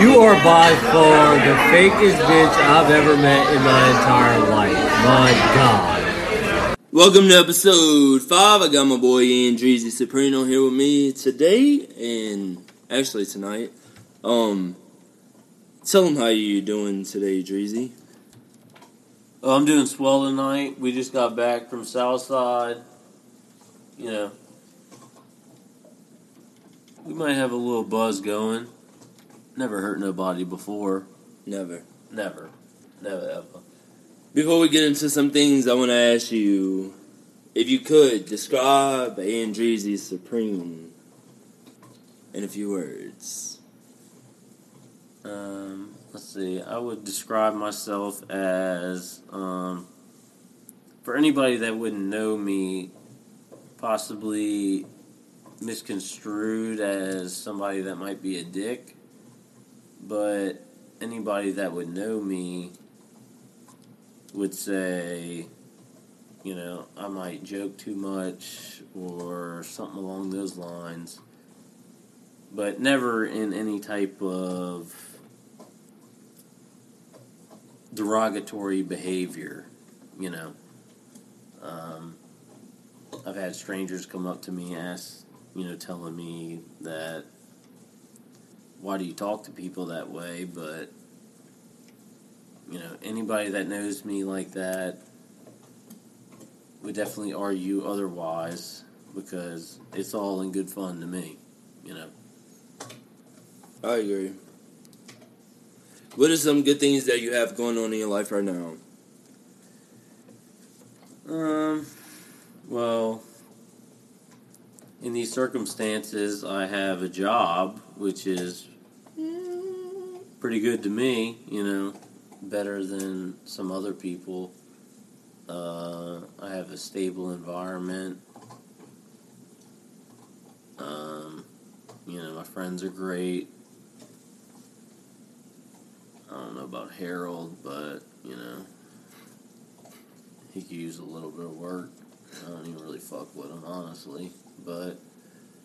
You are by far the fakest bitch I've ever met in my entire life. My God. Welcome to episode five. I got my boy Andreezy Soprano here with me today, and actually tonight. Um, tell them how you doing today, Dreezy. Oh, I'm doing swell tonight. We just got back from Southside. You know, we might have a little buzz going. Never hurt nobody before. Never. Never. Never ever. Before we get into some things, I want to ask you if you could describe Andreezy Supreme in a few words. Um, let's see. I would describe myself as, um, for anybody that wouldn't know me, possibly misconstrued as somebody that might be a dick. But anybody that would know me would say, you know, I might joke too much or something along those lines. But never in any type of derogatory behavior, you know. Um, I've had strangers come up to me, ask, you know, telling me that why do you talk to people that way? But you know, anybody that knows me like that would definitely argue otherwise because it's all in good fun to me, you know. I agree. What are some good things that you have going on in your life right now? Um, well, in these circumstances, I have a job, which is pretty good to me, you know, better than some other people. Uh, I have a stable environment. Um, you know, my friends are great. I don't know about Harold, but, you know, he could use a little bit of work. I don't even really fuck with him, honestly. But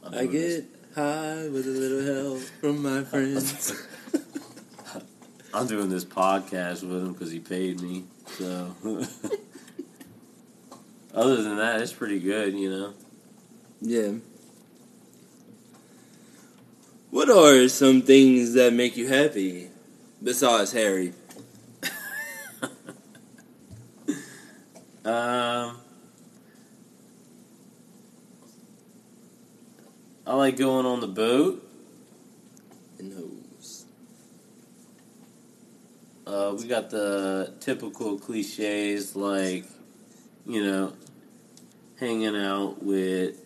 I this- get high with a little help from my friends. I'm doing this podcast with him because he paid me. So, other than that, it's pretty good, you know. yeah. What are some things that make you happy besides Harry? Um, I like going on the boat. And? Uh, we got the typical cliches like, you know, hanging out with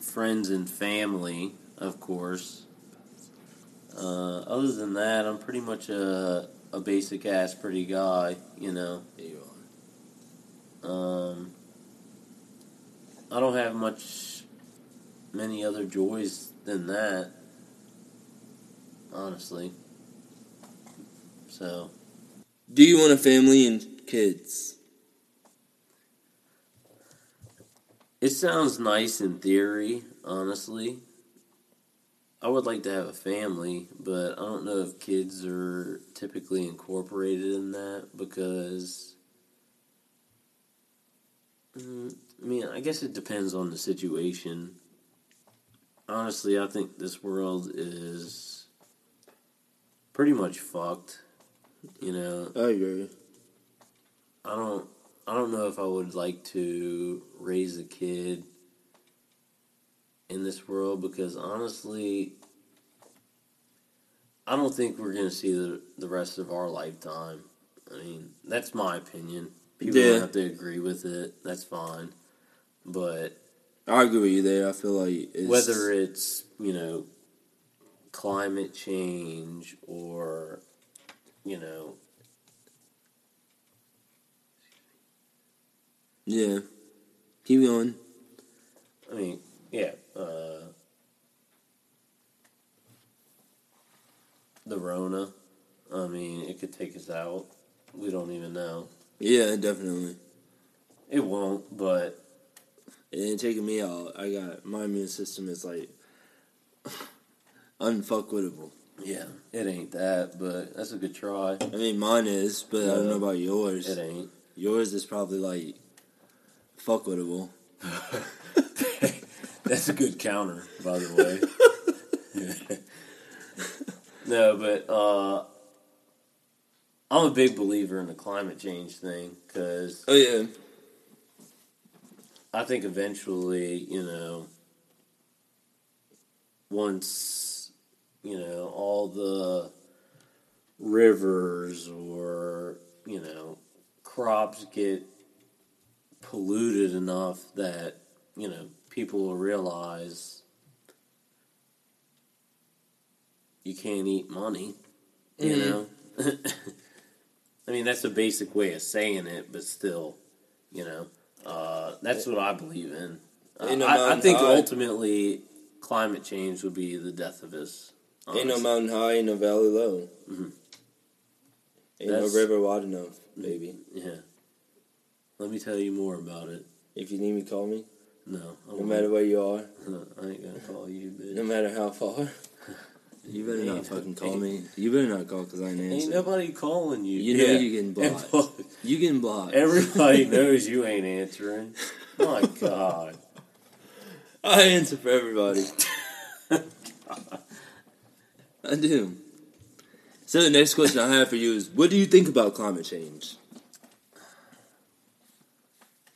friends and family, of course. Uh, other than that, I'm pretty much a, a basic ass pretty guy, you know. There you. Um, I don't have much, many other joys than that, honestly. So, Do you want a family and kids? it sounds nice in theory, honestly. I would like to have a family, but I don't know if kids are typically incorporated in that because. Mm, I mean, I guess it depends on the situation. Honestly, I think this world is pretty much fucked. You know, I agree. I don't I don't know if I would like to raise a kid in this world because honestly I don't think we're gonna see the the rest of our lifetime. I mean, that's my opinion. People Yeah. don't have to agree with it. That's fine. But I agree with you there. I feel like it's, whether it's, you know, climate change or, you know, yeah, keep going. I mean, yeah, uh, the Rona. I mean, it could take us out. We don't even know. Yeah, definitely. It won't, but It ain't taking me out. I got my immune system is like unfuckwittable. Yeah, it ain't that, but that's a good try. I mean, mine is, but I don't know about yours. It ain't. Yours is probably like fuckwittable. That's a good counter, by the way. no, but uh, I'm a big believer in the climate change thing because Oh yeah, I think eventually, you know, once, you know, all the rivers or, you know, crops get polluted enough that, you know, people will realize you can't eat money, you Mhm. know? I mean, that's a basic way of saying it, but still, you know, uh, that's what I believe in. Uh, no I, I think high. ultimately climate change would be the death of us. ain't no honestly. mountain high, ain't no valley low. Mhm. Ain't That's- no river wide enough, baby. Yeah. Let me tell you more about it. If you need me, call me. No, I No won't. matter where you are, I ain't gonna call you, bitch. no matter how far. You better not fucking call ain't- me. You better not call because I ain't answering. Ain't nobody calling you. You know Yeah. you getting blocked. look, You getting blocked. Everybody knows you ain't answering. My God. I answer for everybody. I do. So the next question I have for you is, what do you think about climate change?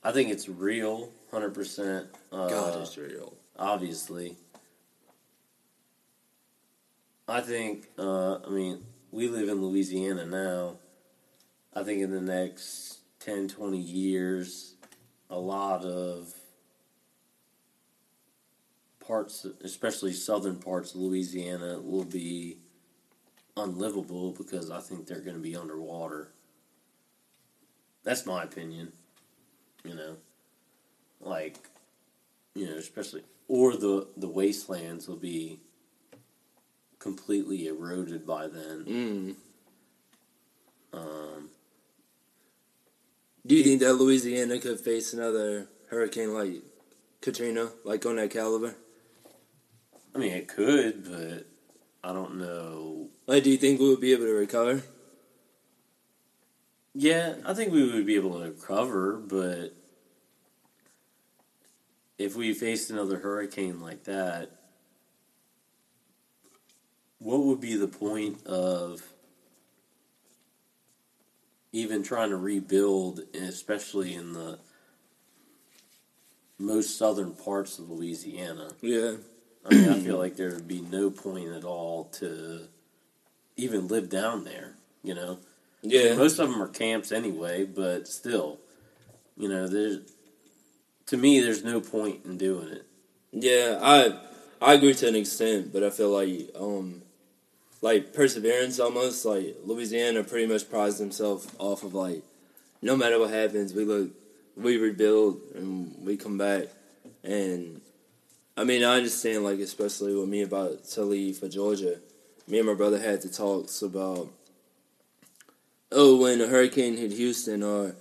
I think it's real, hundred percent. Uh, God, it's real. obviously. I think, uh, I mean, we live in Louisiana now. I think in the next 10, 20 years, a lot of parts, especially southern parts of Louisiana, will be unlivable because I think they're going to be underwater. That's my opinion. You know, like, you know, especially or the the wastelands will be completely eroded by then. Mm. Um, Do you think that Louisiana could face another hurricane like Katrina, like on that caliber? I mean, it could, but I don't know. Like, do you think we would be able to recover? Yeah, I think we would be able to recover, but if we faced another hurricane like that, what would be the point of even trying to rebuild, especially in the most southern parts of Louisiana? Yeah. I mean, I feel like there would be no point at all to even live down there, you know? Yeah. Most of them are camps anyway, but still, you know, there's to me, there's no point in doing it. Yeah, I I agree to an extent, but I feel like um like perseverance almost like Louisiana pretty much prides themselves off of like no matter what happens, we look we rebuild and we come back and I mean I understand like especially with me about to leave for Georgia. Me and my brother had the talks about oh when a hurricane hit Houston or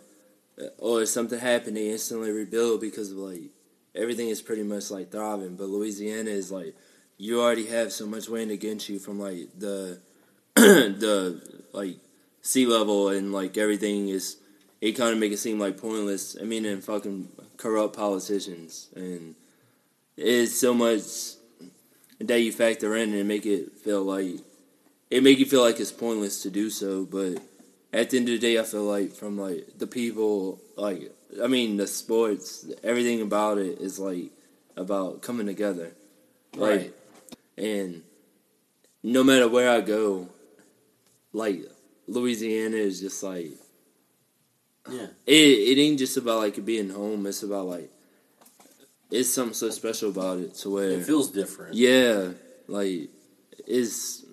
or something happened they instantly rebuild because of like everything is pretty much like thriving. But Louisiana is like you already have so much wind against you from like the the like sea level and like everything is it kind of make it seem like pointless. I mean, and fucking corrupt politicians and it's so much that you factor in and make it feel like it make you feel like it's pointless to do so, but at the end of the day, I feel like from like the people, like I mean, the sports, everything about it is like about coming together, like. And no matter where I go, like Louisiana is just like Yeah. it. It ain't just about like being home. It's about like it's something so special about it to where It feels different. yeah, like it's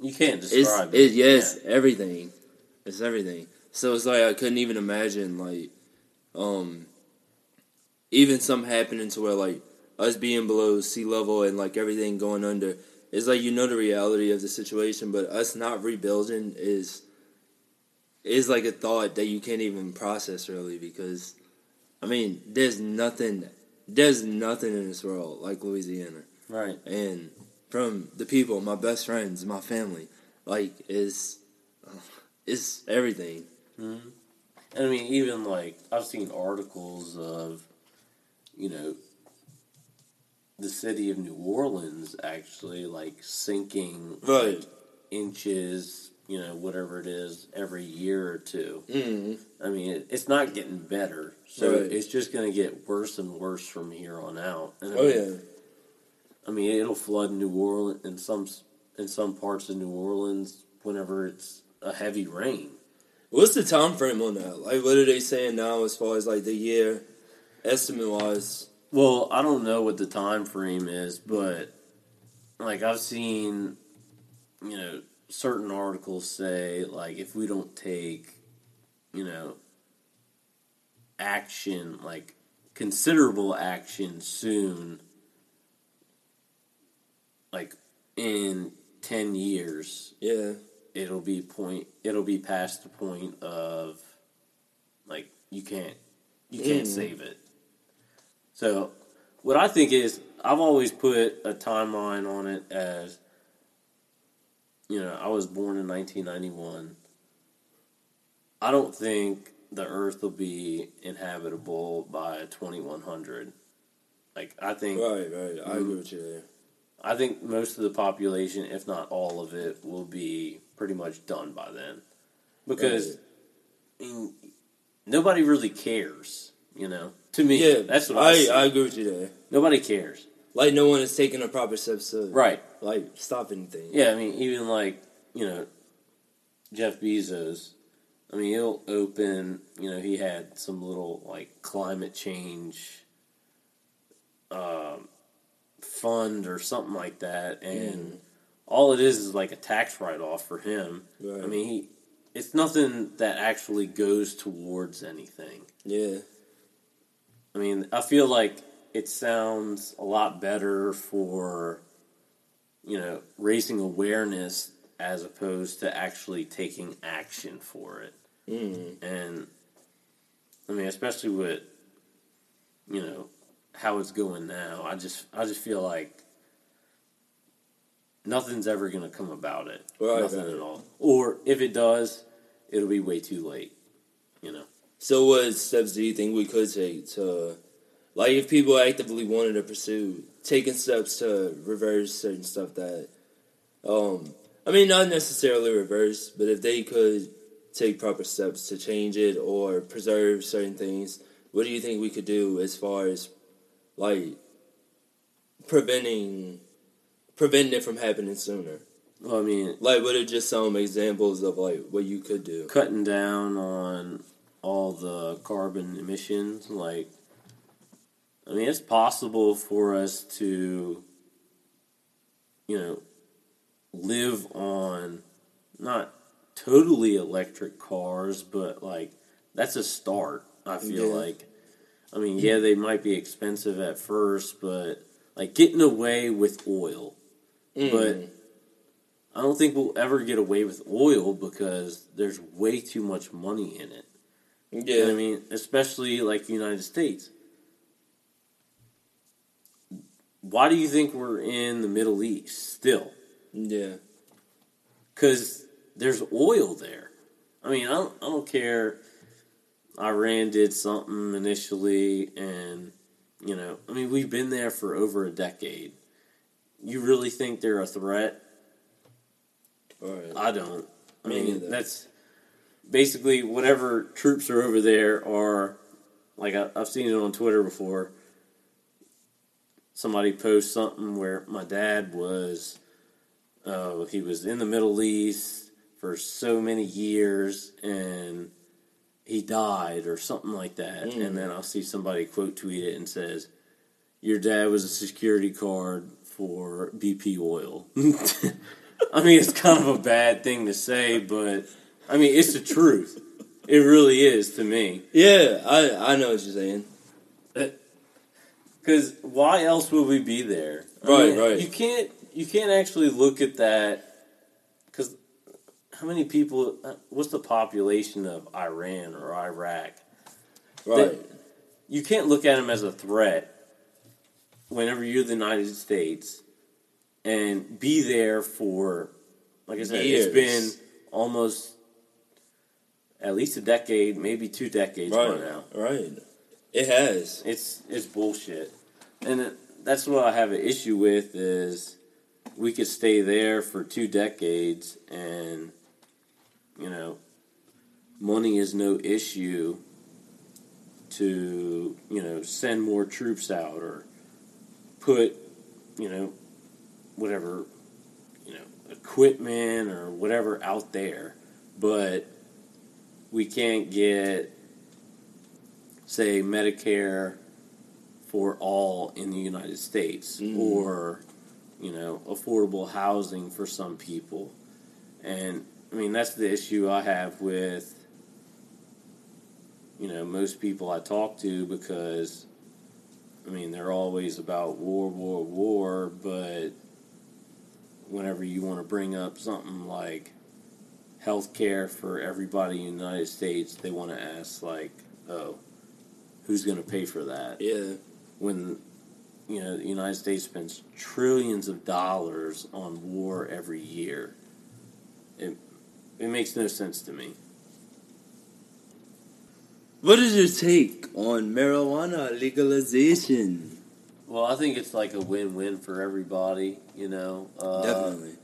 You can't it's describe it, it. yes, everything. It's everything. So it's like I couldn't even imagine like um even something happening to where like us being below sea level and like everything going under. It's like you know the reality of the situation, but us not rebuilding is is like a thought that you can't even process really because I mean, there's nothing there's nothing in this world like Louisiana. Right. And from the people, my best friends, my family. Like is is everything. Mm-hmm. And I mean, even like I've seen articles of, you know, the city of New Orleans actually like sinking Right. like, inches, you know, whatever it is, every year or two. Mm. I mean, it, it's not getting better, so Right. it's just going to get worse and worse from here on out. And I Oh mean, yeah. I mean, it'll flood New Orleans in some in some parts of New Orleans whenever it's a heavy rain. What's the time frame on that? Like, what are they saying now as far as like the year estimate wise? Well, I don't know what the time frame is, but like I've seen, you know, certain articles say like if we don't take, you know, action like considerable action soon, like in ten years, Yeah. it'll be point. It'll be past the point of like you can't you can't Mm. save it. So, what I think is, I've always put a timeline on it as, you know, I was born in 1991. I don't think the Earth will be inhabitable by 2100. Like, I think Right, right. I agree with you there. I think most of the population, if not all of it, will be pretty much done by then. Because I mean, nobody really cares, you know. To me, Yeah, that's what I, I. I agree with you there. Nobody cares, Like no one is taking the proper steps to right? like stop anything. Yeah, I mean, even like you know, Jeff Bezos. I mean, he'll open. You know, he had some little like climate change um, fund or something like that, and all it is is like a tax write off for him. Right. I mean, he. It's nothing that actually goes towards anything. Yeah. I mean, I feel like it sounds a lot better for, you know, raising awareness as opposed to actually taking action for it. Mm. And, I mean, especially with, you know, how it's going now, I just, I just feel like nothing's ever going to come about it. Right, Nothing at all. Or if it does, it'll be way too late, you know. So what steps do you think we could take to like if people actively wanted to pursue taking steps to reverse certain stuff that um I mean not necessarily reverse, but if they could take proper steps to change it or preserve certain things, what do you think we could do as far as like preventing preventing it from happening sooner? Well, I mean, Like what are just some examples of like what you could do? cutting down on all the carbon emissions like i mean it's possible for us to you know live on not totally electric cars but like that's a start i feel Yeah. like i mean yeah they might be expensive at first but like getting away with oil Mm. but I don't think we'll ever get away with oil because there's way too much money in it. You know yeah, I mean, especially like the United States. Why do you think we're in the Middle East still? yeah, Because there's oil there. I mean, I don't, I don't care. Iran did something initially, and you know, I mean, we've been there for over a decade. You really think they're a threat? right. I don't. I mean, that's basically whatever troops are over there are. Like I, I've seen it on Twitter before. Somebody posts something where my dad was. Uh, he was in the Middle East for so many years, and he died or something like that. Mm. And then I'll see somebody quote tweet it and says, "Your dad was a security card for BP oil." I mean, it's kind of a bad thing to say, but I mean, it's the truth. It really is to me. Yeah, I I know what you're saying. Because why else would we be there? I Right, mean, right. You can't. You can't actually look at that. Because how many people? uh, What's the population of Iran or Iraq? Right. You can't look at them as a threat. Whenever you're the United States, and be there for, like I said, Years. it's been almost at least a decade, maybe two decades by Right. now. Right. It has. It's it's bullshit, and uh, that's what I have an issue with is we could stay there for two decades, and you know, money is no issue to you know send more troops out or put you know whatever you know equipment or whatever out there, but we can't get say Medicare for all in the United States Mhm. or you know affordable housing for some people and I mean that's the issue I have with you know most people I talk to because I mean they're always about war war war but whenever you want to bring up something like health care for everybody in the United States they want to ask like oh who's going to pay for that Yeah. when you know the United States spends trillions of dollars on war every year. It it makes no sense to me. What is your take on marijuana legalization? Well, I think it's like a win-win for everybody. You know, uh, Definitely.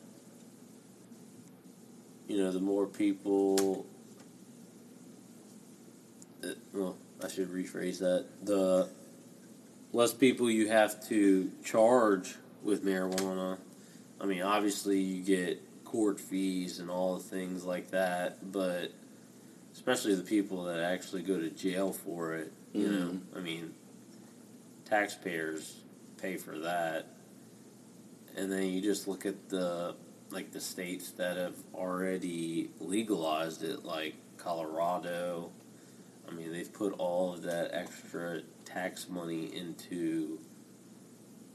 You know, the more people. uh, well, I should rephrase that. The less people you have to charge with marijuana. I mean, obviously, you get court fees and all the things like that, but especially the people that actually go to jail for it, you know, I mean, taxpayers pay for that. And then you just look at the like the states that have already legalized it, like Colorado. I mean, they've put all of that extra tax money into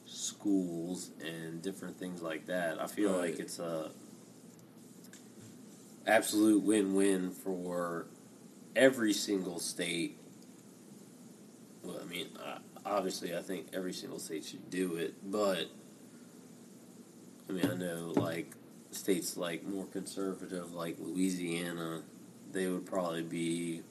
schools and different things like that. I feel Right. like it's a absolute win-win for every single state. Well, I mean, obviously, I think every single state should do it, but I mean, I know like states like more conservative, like Louisiana, they would probably be.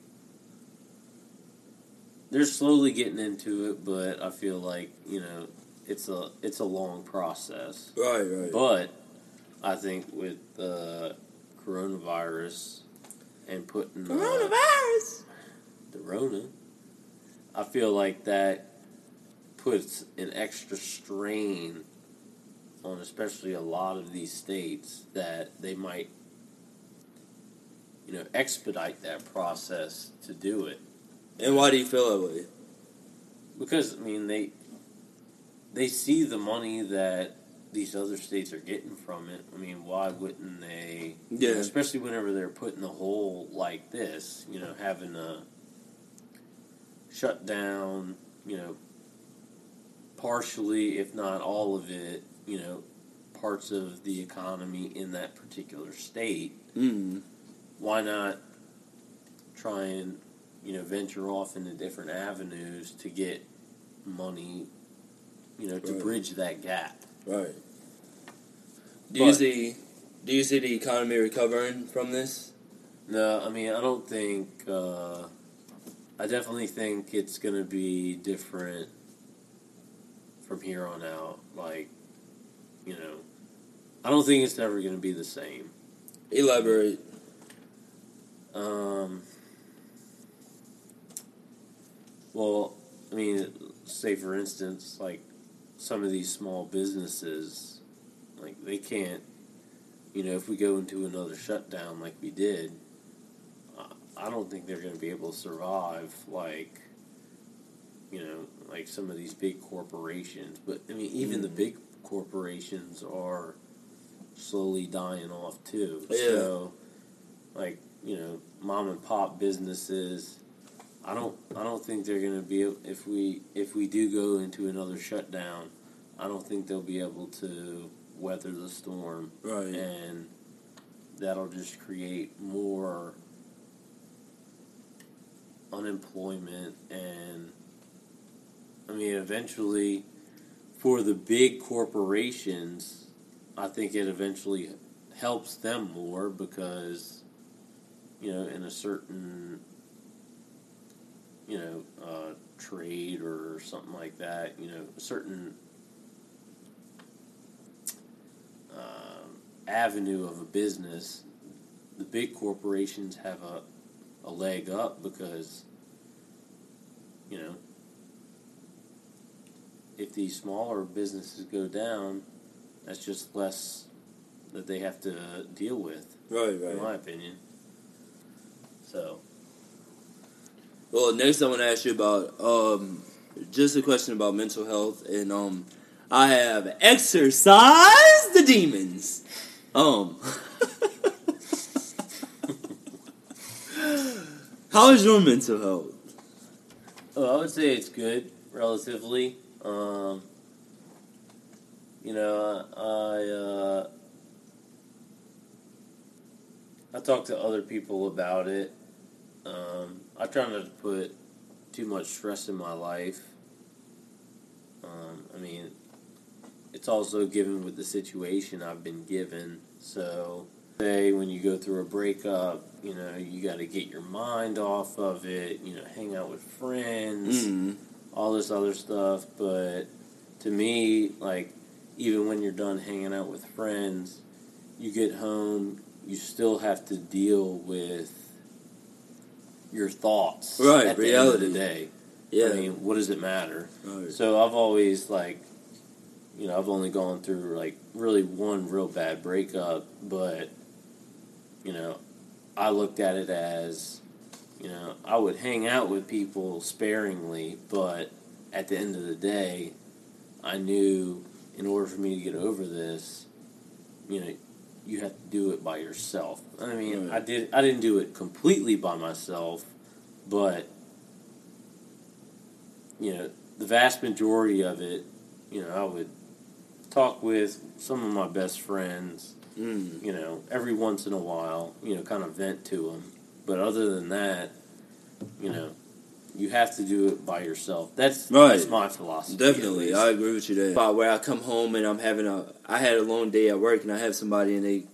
They're slowly getting into it, but I feel like you know it's a it's a long process. Right, right. But I think with the coronavirus and putting uh, Coronavirus. the Rona, I feel like that puts an extra strain on especially a lot of these states that they might you know expedite that process to do it And why do you feel that way? because I mean they they see the money that these other states are getting from it. I mean, why wouldn't they? Yeah. especially whenever they're putting a hole like this, you know, having a shut down, you know, partially, if not all of it, you know, parts of the economy in that particular state. Mm. Why not try and you know venture off into different avenues to get money, you know, to Right. bridge that gap. Right. Do you see? Do you see the economy recovering from this? No, I mean I don't think. Uh, I definitely think it's going to be different from here on out. Like, you know, I don't think it's ever going to be the same. Elaborate. Um, well, I mean, say for instance, like some of these small businesses, like they can't, you know, if we go into another shutdown like we did, I- I don't think they're going to be able to survive like, you know, like some of these big corporations. But I mean, even the big corporations are slowly dying off too. Yeah. So, like you know, mom and pop businesses. I don't. I don't think they're going to be if we if we do go into another shutdown. I don't think they'll be able to weather the storm, Right. and that'll just create more unemployment and. I mean, eventually, for the big corporations, I think it eventually helps them more because, you know, in a certain, you know, uh, trade or something like that, you know, a certain um, avenue of a business, the big corporations have a, a leg up because, you know, if these smaller businesses go down, that's just less that they have to deal with, Right, right. in my opinion. So, Well, next I want to ask you about um, just a question about mental health, and um, I have exercise the demons. Um, how is your mental health? well, I would say it's good, relatively. Um, you know, I uh, I talk to other people about it. Um, I try not to put too much stress in my life. Um, I mean, it's also given with the situation I've been given. So, say when you go through a breakup, you know, you got to get your mind off of it. You know, hang out with friends Mm, all this other stuff. But to me, like, even when you're done hanging out with friends, you get home, you still have to deal with your thoughts. Right, at the reality. end of the day. yeah, I mean, what does it matter? right. So I've always like, you know, I've only gone through like really one real bad breakup, but you know, I looked at it as, you know, I would hang out with people sparingly, but at the end of the day, I knew in order for me to get over this, you know, you have to do it by yourself. I mean, Right. I did I didn't do it completely by myself, but you know, the vast majority of it, you know, I would talk with some of my best friends, Mm, you know, every once in a while, you know, kind of vent to them. But other than that, you know, you have to do it by yourself. That's Right. that's my philosophy. Definitely, I agree with you there. Spot where I come home and I'm having a, I had a long day at work and I have somebody and they,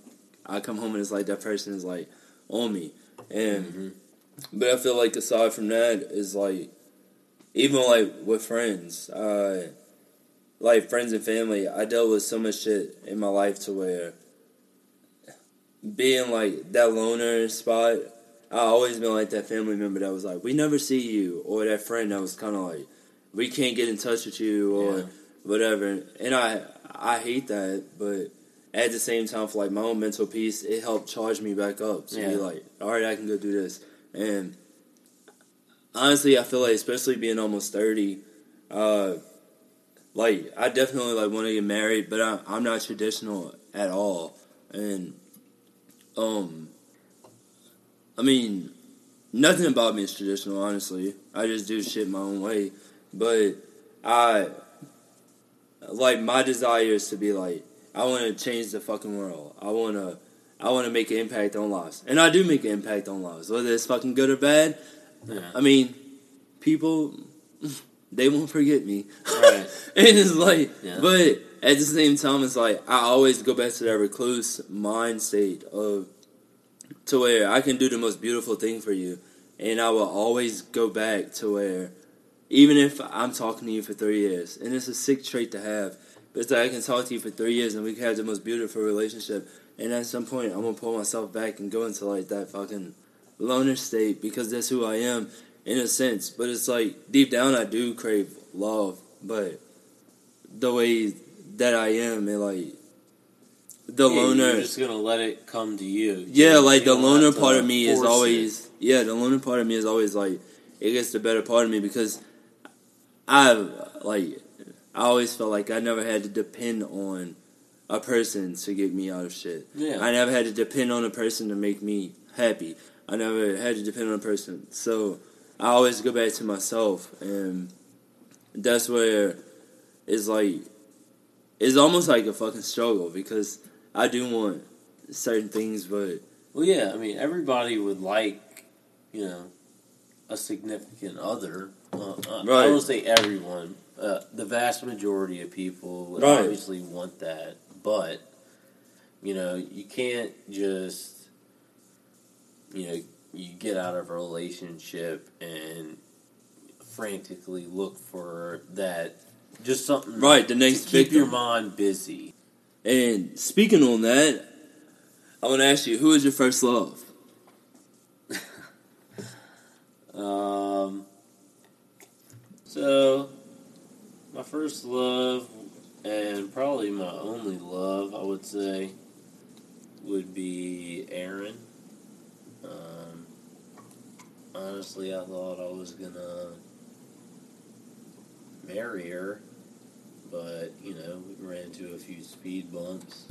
I come home and it's like that person is like on me, and Mhm. but I feel like aside from that is like, even like with friends, uh, like friends and family, I dealt with so much shit in my life to where being like that loner spot. I always been like that family member that was like, we never see you, or that friend that was kind of like, we can't get in touch with you, or Yeah. whatever. And I I hate that, but at the same time, for like my own mental peace, it helped charge me back up to be Yeah. like, all right, I can go do this. And honestly, I feel like, especially being almost thirty, uh, like I definitely like want to get married, but I, I'm not traditional at all. And um, I mean, nothing about me is traditional. Honestly, I just do shit my own way. But I like my desire is to be like I want to change the fucking world. I want to I want to make an impact on lives, and I do make an impact on lives, whether it's fucking good or bad. Yeah. I mean, people they won't forget me. Right. and it's like, Yeah. but at the same time, it's like I always go back to that recluse mind state of to where I can do the most beautiful thing for you, and I will always go back to where even if I'm talking to you for three years, and it's a sick trait to have, but it's I can talk to you for three years and we can have the most beautiful relationship, and at some point I'm gonna pull myself back and go into like that fucking loner state because that's who I am in a sense. But it's like deep down I do crave love, but the way that I am, and like the Yeah, loner. You're just gonna let it come to you. Yeah, You- like you the loner part of me is force it. always yeah, the loner part of me is always like it gets the better part of me because I like I always felt like I never had to depend on a person to get me out of shit. Yeah. I never had to depend on a person to make me happy. I never had to depend on a person. So I always go back to myself and that's where it's like it's almost like a fucking struggle because I do want certain things but Well, yeah, I mean, everybody would like, you know, a significant other. Uh, uh, I Right. don't say everyone. Uh, the vast majority of people would Right. obviously want that, but you know, you can't just, you know, you get out of a relationship and frantically look for that, just something Right, the to next keep victim. your mind busy. And speaking on that, I want to ask you, who is your first love? Um, so, my first love, and probably my only love, I would say, would be Aaron. Um, honestly, I thought I was gonna marry her, but you know, we ran into a few speed bumps.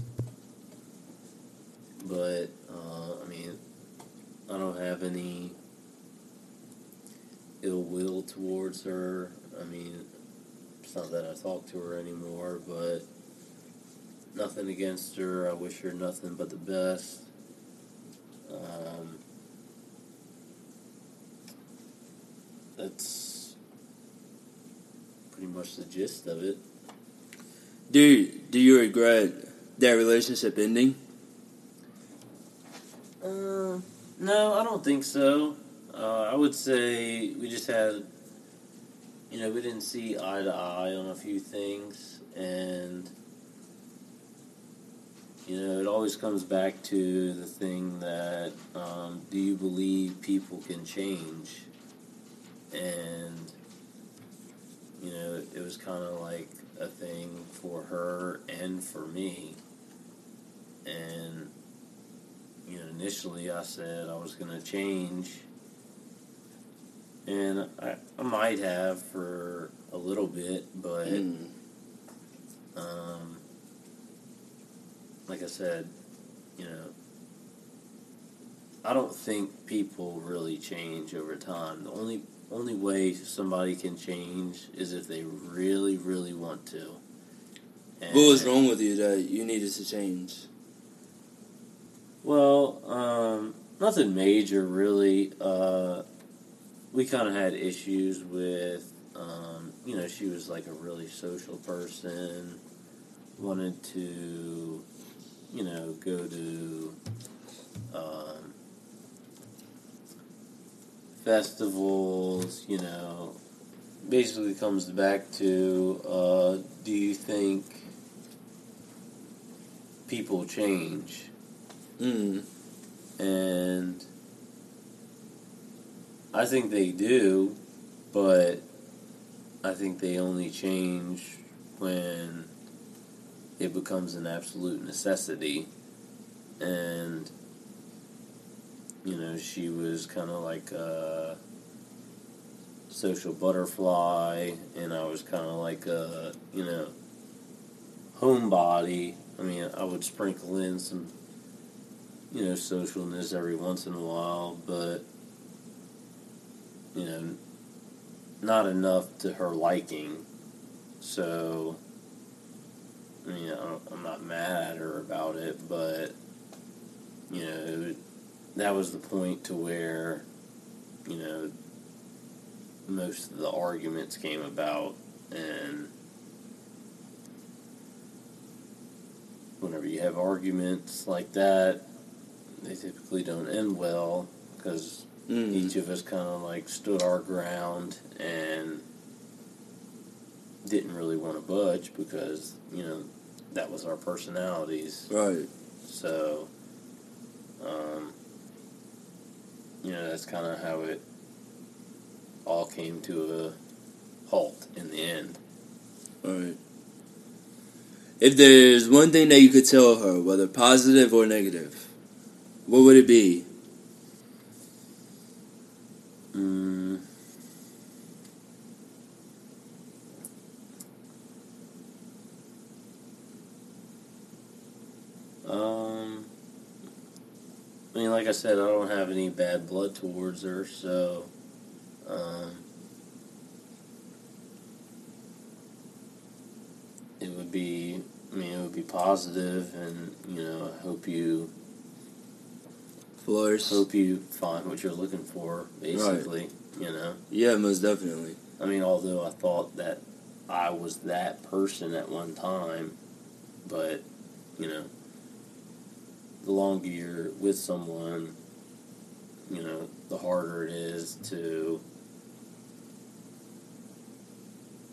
But uh, I mean, I don't have any ill will towards her. I mean, it's not that I talk to her anymore, but nothing against her. I wish her nothing but the best. Um, that's pretty much the gist of it. Do do you regret that relationship ending? Uh, no, I don't think so. Uh, I would say we just had, you know, we didn't see eye to eye on a few things, and you know, it always comes back to the thing that um, do you believe people can change? And you know, it was kind of like a thing for her and for me, and you know, initially I said I was going to change, and I, I might have for a little bit, but Mm. um, like I said, you know, I don't think people really change over time. The only only way somebody can change is if they really, really want to. What was wrong with you that you needed to change? Well, um, nothing major really. Uh, we kind of had issues with, um, you know, she was like a really social person, wanted to, you know, go to um, festivals, you know. Basically comes back to uh, do you think people change? Mm. and I think they do, but I think they only change when it becomes an absolute necessity. And you know, she was kind of like a social butterfly, and I was kind of like a you know homebody. I mean, I would sprinkle in some you know, socialness every once in a while, but you know, not enough to her liking. So, I mean, I'm not mad at her about it, but you know, that was the point to where, you know, most of the arguments came about, and whenever you have arguments like that, they typically don't end well because Mm. each of us kind of like stood our ground and didn't really want to budge because you know that was our personalities. Right. So, um, you know, that's kind of how it all came to a halt in the end. Right. If there's one thing that you could tell her, whether positive or negative, what would it be? Mm. Um, I mean, like I said, I don't have any bad blood towards her, so um, it would be. I mean, it would be positive, and you know, I hope you Flourish. hope you find what you're looking for. Basically, you know. Yeah, most definitely. I mean, although I thought that I was that person at one time, but you know, the longer you're with someone, you know, the harder it is to,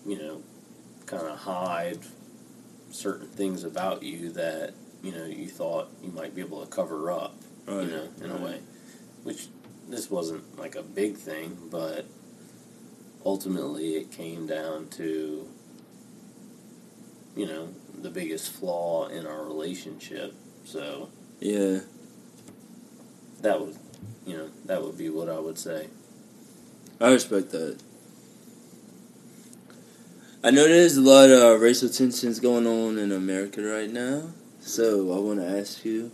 you know, kind of hide certain things about you that you know you thought you might be able to cover up, Right. you know, in a way. Which this wasn't like a big thing, but ultimately it came down to, you know, the biggest flaw in our relationship. So Yeah. that would, you know, that would be what I would say. I respect that. I know there's a lot of racial tensions going on in America right now, so I want to ask you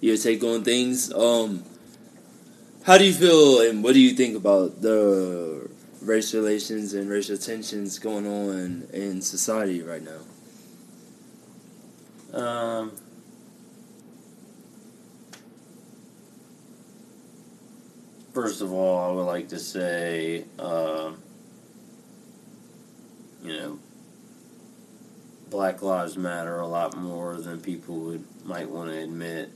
your take on things. Um, how do you feel, and what do you think about the race relations and racial tensions going on in society right now? Um, first of all, I would like to say, um, you know, Black Lives Matter a lot more than people would might want to admit,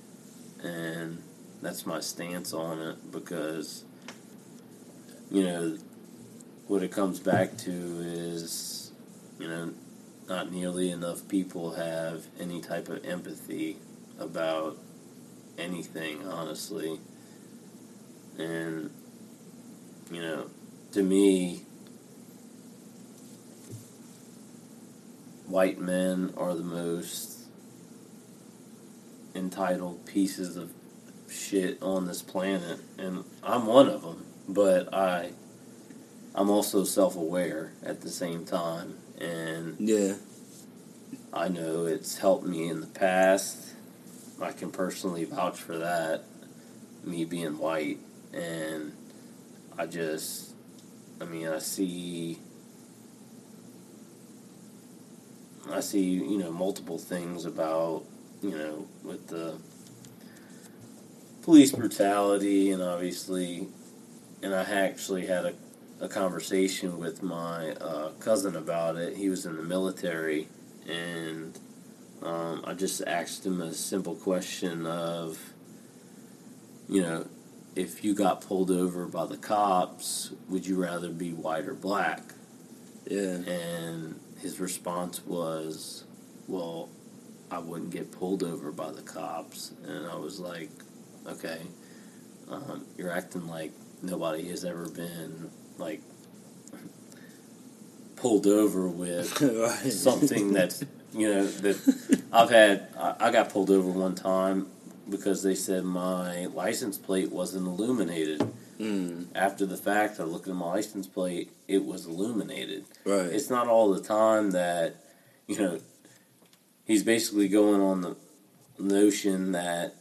and that's my stance on it because, you know, what it comes back to is, you know, not nearly enough people have any type of empathy about anything, honestly. And, you know, to me, white men are the most entitled pieces of shit on this planet. And I'm one of them, but I. I'm also self-aware at the same time, and Yeah, I know it's helped me in the past. I can personally vouch for that, me being white. And I just, I mean, I see, I see, you know, multiple things about, you know, with the police brutality and obviously, and I actually had a, a conversation with my uh, cousin about it. He was in the military and um, I just asked him a simple question of, you know, if you got pulled over by the cops, would you rather be white or black? yeah, And his response was, well, I wouldn't get pulled over by the cops. And I was like, okay, um, you're acting like nobody has ever been, like, pulled over with right. something that's you know that I've had. I, I got pulled over one time because they said my license plate wasn't illuminated. Mm, After the fact, I looked at my license plate; it was illuminated. right. It's not all the time that you know. He's basically going on the notion that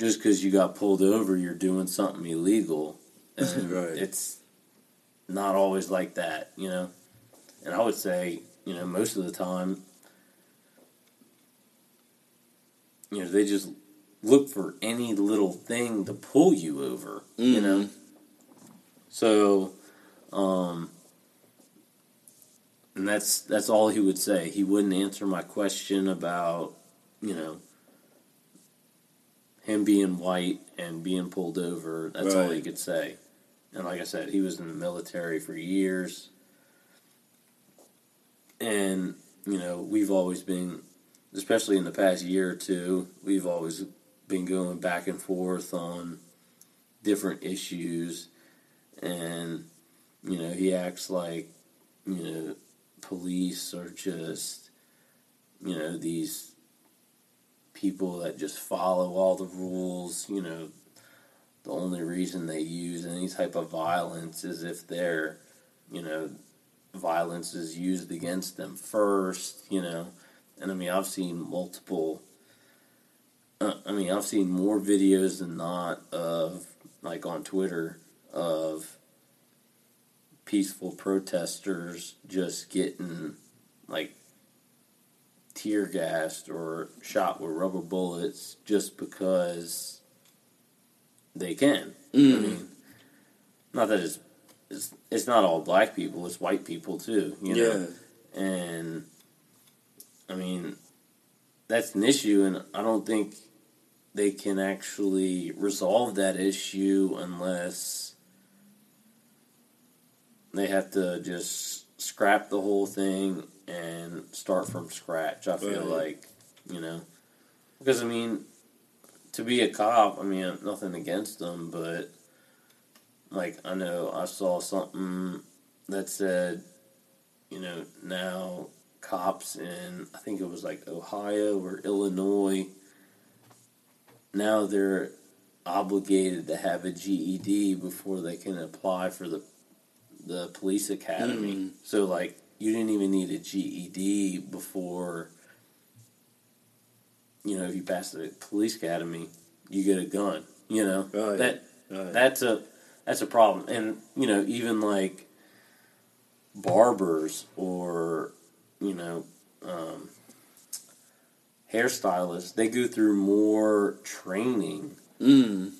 just because you got pulled over, you're doing something illegal, and Right. it's not always like that, you know. And I would say, you know, most of the time, you know, they just look for any little thing to pull you over, you know. Mhm. So, um, and that's that's all he would say. He wouldn't answer my question about, you know, him being white and being pulled over. That's all he could say. And like I said, he was in the military for years. And, you know, we've always been, especially in the past year or two, we've always been going back and forth on different issues. And, you know, he acts like, you know, police are just, you know, these people that just follow all the rules, you know, the only reason they use any type of violence is if they're, you know, violence is used against them first, you know. And I mean, I've seen multiple, uh, I mean, I've seen more videos than not of, like on Twitter, of peaceful protesters just getting, like, tear gassed or shot with rubber bullets just because they can. I Mm. mean, not that it's, it's it's not all black people; it's white people too. You know, yeah, and I mean that's an issue, and I don't think they can actually resolve that issue unless they have to just scrap the whole thing and start from scratch. I feel Right. like, you know, because I mean, to be a cop, I mean, nothing against them, but like I know I saw something that said, you know, now cops in I think it was like Ohio or Illinois. Now they're obligated to have a GED before they can apply for the the police academy. Mm. So like you didn't even need a GED before you know, if you pass the police academy, you get a gun. You know Right. that that's a that's a problem, and you know even like barbers or you know um, hairstylists, they go through more training Mm.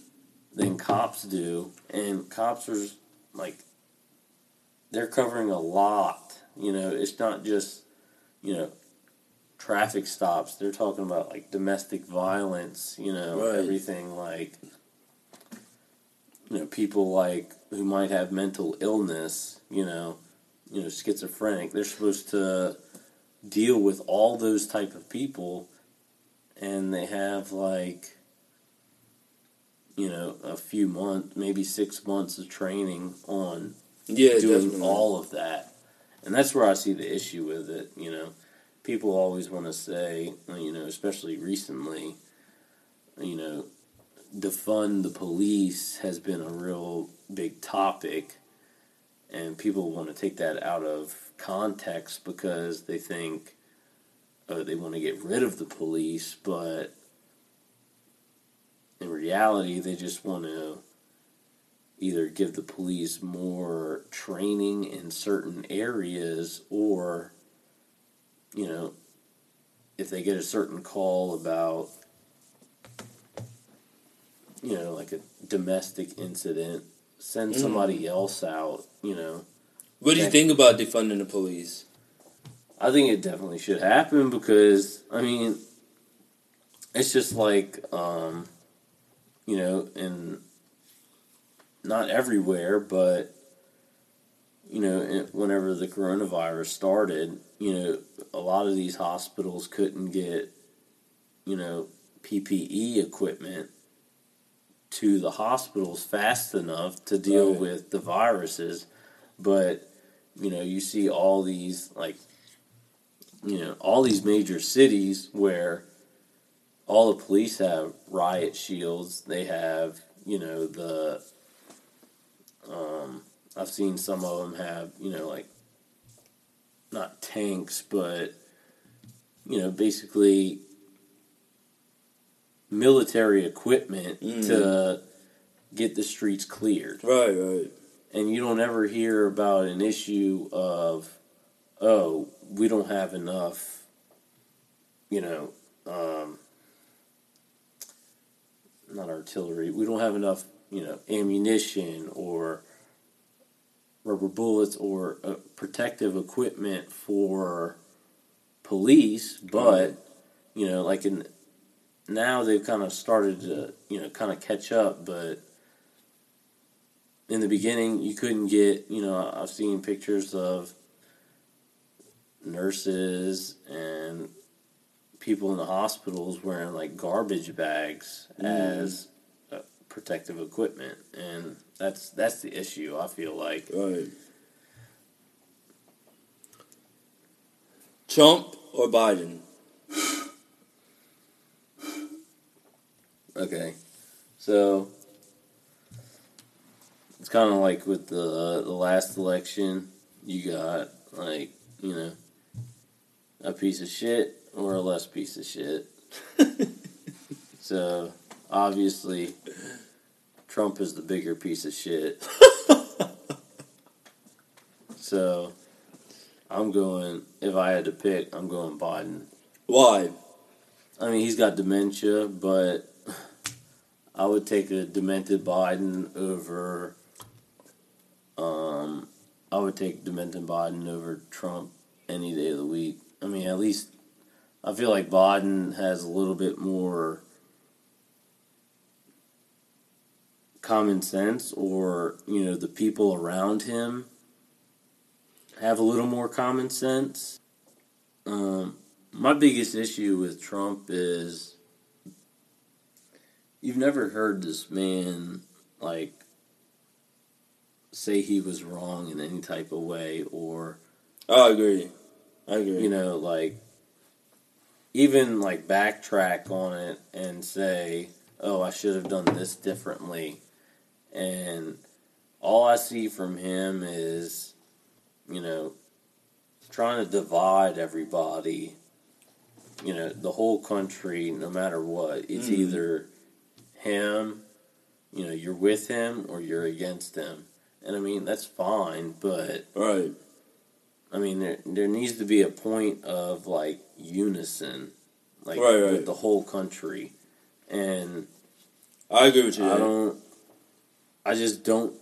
than cops do, and cops are like they're covering a lot. You know, it's not just you know traffic stops. They're talking about like domestic violence. You know, Right. everything like you know people like who might have mental illness. You know, you know schizophrenic. They're supposed to deal with all those type of people, and they have like you know, a few months, maybe six months of training on Yeah, doing definitely. all of that. And that's where I see the issue with it. You know, people always want to say, you know, especially recently, you know, defund the police has been a real big topic. And people want to take that out of context because they think, oh, they want to get rid of the police, but in reality, they just want to either give the police more training in certain areas or, you know, if they get a certain call about, you know, like a domestic incident, send Mm. somebody else out, you know. What do you think about defunding the police? I think it definitely should happen because I mean, it's just like um, you know, in not everywhere, but you know, whenever the coronavirus started, you know, a lot of these hospitals couldn't get you know PPE equipment to the hospitals fast enough to deal Right. with the viruses, but you know, you see all these like you know, all these major cities where all the police have riot shields, they have, you know, the um I've seen some of them have, you know, like not tanks, but you know, basically military equipment Mm. to get the streets cleared Right, right. and you don't ever hear about an issue of oh we don't have enough you know um, not artillery we don't have enough you know ammunition or rubber bullets or uh, protective equipment for police but you know like in now they've kind of started to you know kind of catch up but in the beginning you couldn't get you know i've seen pictures of nurses and people in the hospitals wearing like garbage bags as uh, protective equipment and that's that's the issue i feel like Right. Trump or Biden? okay so it's kind of like with the the last election you got like you know a piece of shit or a less piece of shit so obviously Trump is the bigger piece of shit so I'm going if I had to pick I'm going Biden Why? I mean, he's got dementia, but I would take a demented Biden over. Um, I would take demented Biden over Trump any day of the week. I mean, at least I feel like Biden has a little bit more common sense or, you know, the people around him have a little more common sense. Um, my biggest issue with Trump is you've never heard this man like say he was wrong in any type of way or I agree. I agree. you know like even like backtrack on it and say oh i should have done this differently and all i see from him is you know trying to divide everybody you know the whole country no matter what it's Mhm. either him you know you're with him or you're against him and i mean that's fine but right. I mean, there there needs to be a point of like unison, like Right, right. with the whole country, and I agree with you. I don't. I just don't.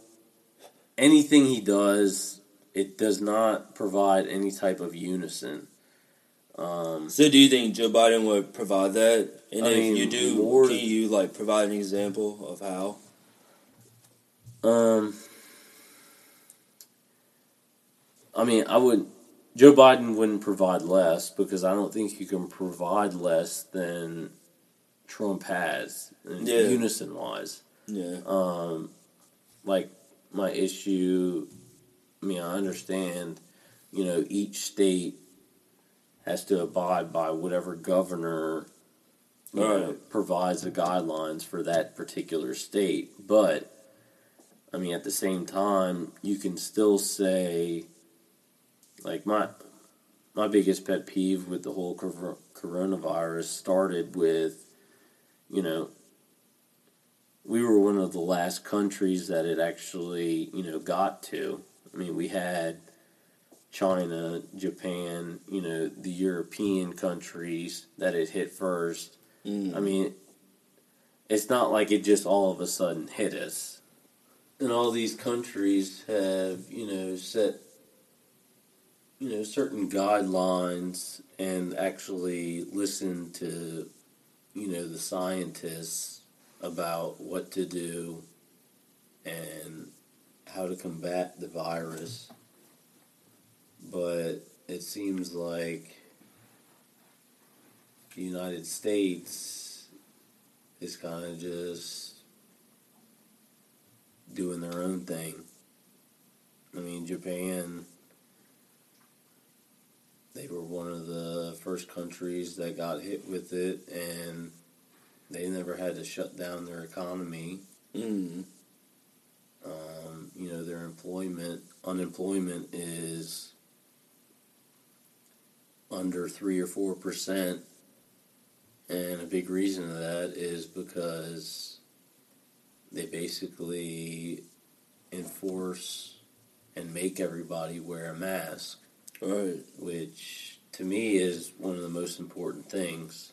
Anything he does, it does not provide any type of unison. Um, So, do you think Joe Biden would provide that? And I if mean, you do, more- can you like provide an example of how? um, I mean, I would. Joe Biden wouldn't provide less because I don't think you can provide less than Trump has, Yeah. unison wise. Yeah. um, like my issue. I mean, I understand. You know, each state has to abide by whatever governor you know, Right. provides the guidelines for that particular state. But I mean, at the same time, you can still say, like my my biggest pet peeve with the whole coronavirus started with, you know, we were one of the last countries that it actually, you know, got to. I mean, we had China, Japan, you know, the European countries that it hit first. Mm. I mean, it's not like it just all of a sudden hit us. And all these countries have, you know, set, you know, certain guidelines and actually listen to, you know, the scientists about what to do and how to combat the virus. But it seems like the United States is kind of just doing their own thing. I mean, Japan, they were one of the first countries that got hit with it, and they never had to shut down their economy. Mm. Um, you know, their employment, unemployment is under three or four percent, and a big reason of that is because they basically enforce and make everybody wear a mask, Right. which to me is one of the most important things.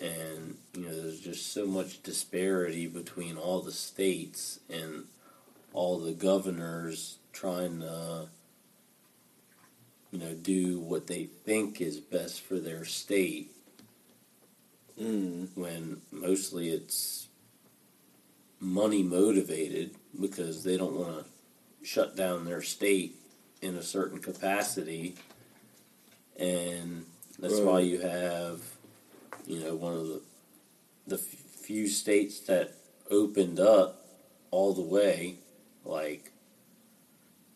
And you know, there's just so much disparity between all the states and all the governors trying to you know do what they think is best for their state Mm. when mostly it's money motivated because they don't want to shut down their state in a certain capacity and that's why you have you know one of the the few states that opened up all the way like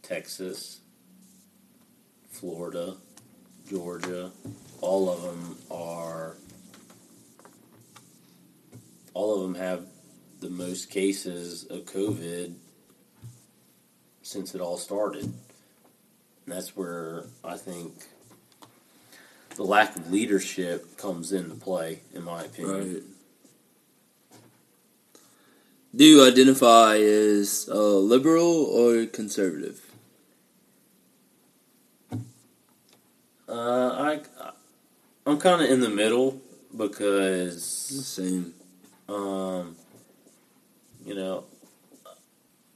Texas Florida Georgia all of them are all of them have the most cases of COVID since it all started. And that's where I think the lack of leadership comes into play, in my opinion. Right. Do you identify as uh, liberal or conservative? Uh, I, I'm kind of in the middle because Same. Um, you know,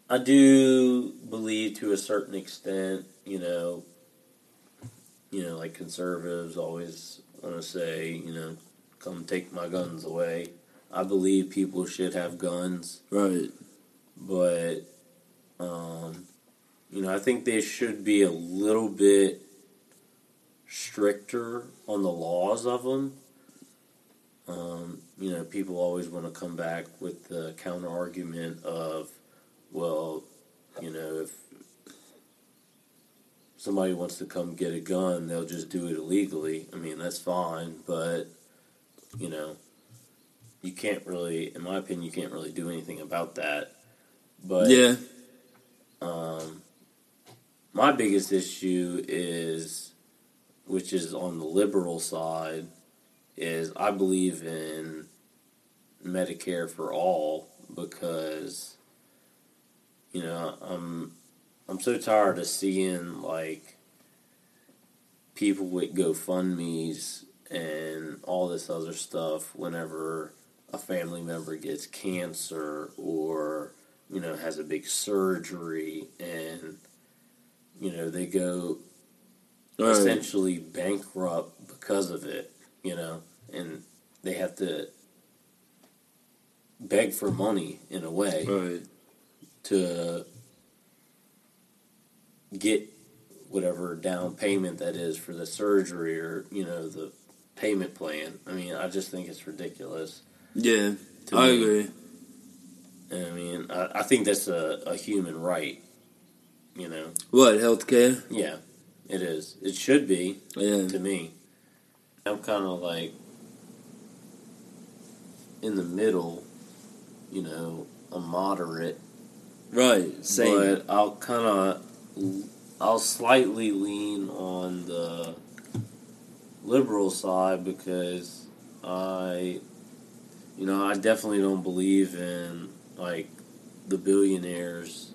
I do believe to a certain extent, you know, you know, like conservatives always want to say, you know, come take my guns away. I believe people should have guns. Right. but um, you know, I think they should be a little bit stricter on the laws of them. Um, you know, people always want to come back with the counter argument of, well, you know, if somebody wants to come get a gun, they'll just do it illegally. I mean, that's fine, but you know, you can't really, in my opinion, you can't really do anything about that. But Yeah. um, my biggest issue is, which is on the liberal side, is I believe in Medicare for all because you know I'm I'm so tired of seeing like people with GoFundmes and all this other stuff whenever a family member gets cancer or you know has a big surgery and you know they go Right. essentially bankrupt because of it, you know, and they have to beg for money in a way Right. to get whatever down payment that is for the surgery or, you know, the payment plan. I mean, I just think it's ridiculous. Yeah. I me. agree. And I mean, I, I think that's a, a human right, you know. What healthcare? Yeah, it is. It should be. Yeah. to me. I'm kind of like in the middle, you know, a moderate, Right. Same. but I'll kind of, I'll slightly lean on the liberal side because I, you know, I definitely don't believe in like the billionaires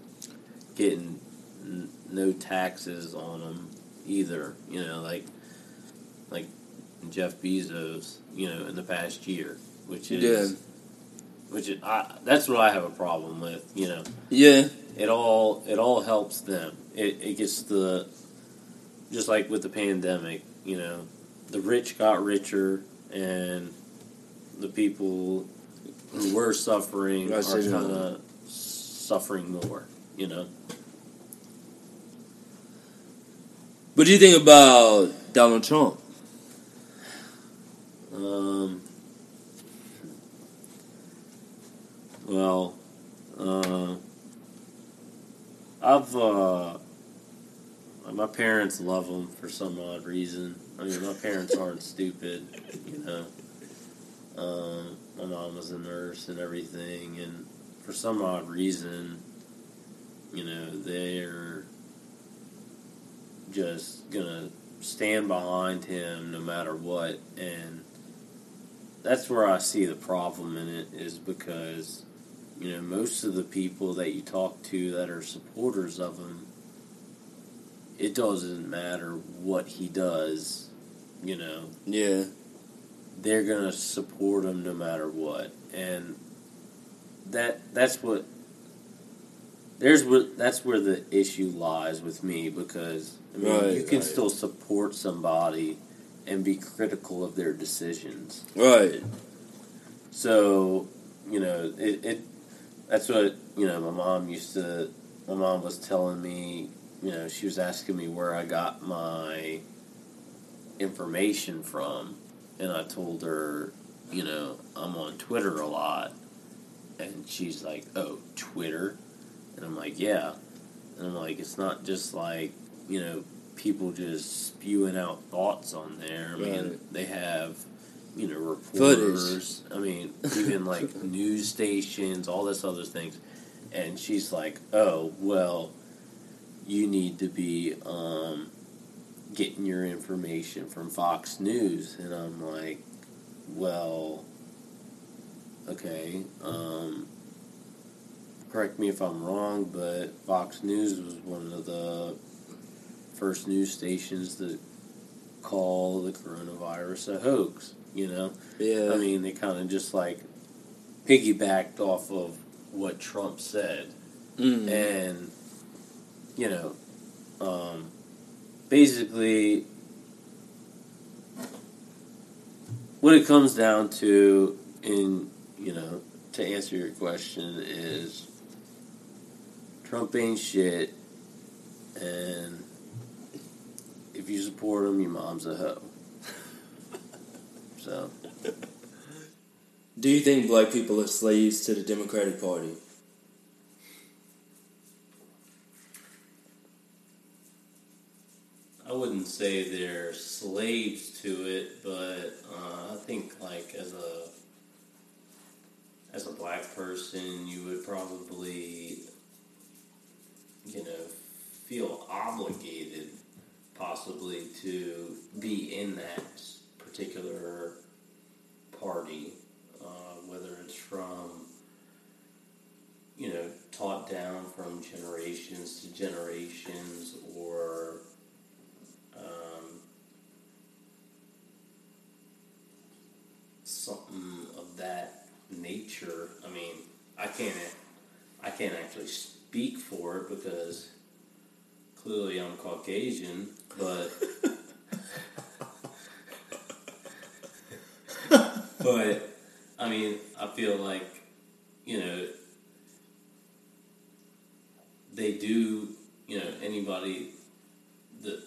getting n- no taxes on them either. You know, like like Jeff Bezos, you know, in the past year, which is Yeah. which is, I, that's what I have a problem with. You know, yeah. it all it all helps them. It it gets the just like with the pandemic, you know, the rich got richer and the people who were suffering are kind of suffering more. You know, What do you think about Donald Trump? um, well, uh, I've uh, my parents love him for some odd reason. I mean, my parents aren't stupid, you know. Um, my mom was a nurse and everything, and for some odd reason, you know, they're just gonna stand behind him no matter what, and that's where I see the problem in it is because you know most of the people that you talk to that are supporters of him, it doesn't matter what he does, you know, Yeah. they're gonna support him no matter what, and that that's what there's what that's where the issue lies with me because I mean Right, you can right. still support somebody and be critical of their decisions. Right. So you know it, it that's what you know my mom used to my mom was telling me you know she was asking me where I got my information from and I told her you know I'm on Twitter a lot and she's like oh Twitter and I'm like yeah and I'm like it's not just like you know people just spewing out thoughts on there I mean Right. they have you know Footage. reporters I mean even like news stations all this other things and she's like oh well you need to be um, getting your information from Fox News and I'm like well okay um, correct me if I'm wrong but Fox News was one of the first news stations to call the coronavirus a hoax you know Yeah. I mean, they kind of just like piggybacked off of what Trump said, Mm. and you know, um, basically, what it comes down to, in you know, to answer your question is, Trump ain't shit, and if you support him, your mom's a hoe. So, Do you think black people are slaves to the Democratic Party? I wouldn't say they're slaves to it, but uh, I think like as a as a black person, you would probably you know feel obligated possibly to be in that particular party, uh, whether it's from you know taught down from generations to generations or um, something of that nature. I mean, I can't I can't actually speak for it because clearly I'm Caucasian, but but I mean, I feel like you know they do. You know, anybody the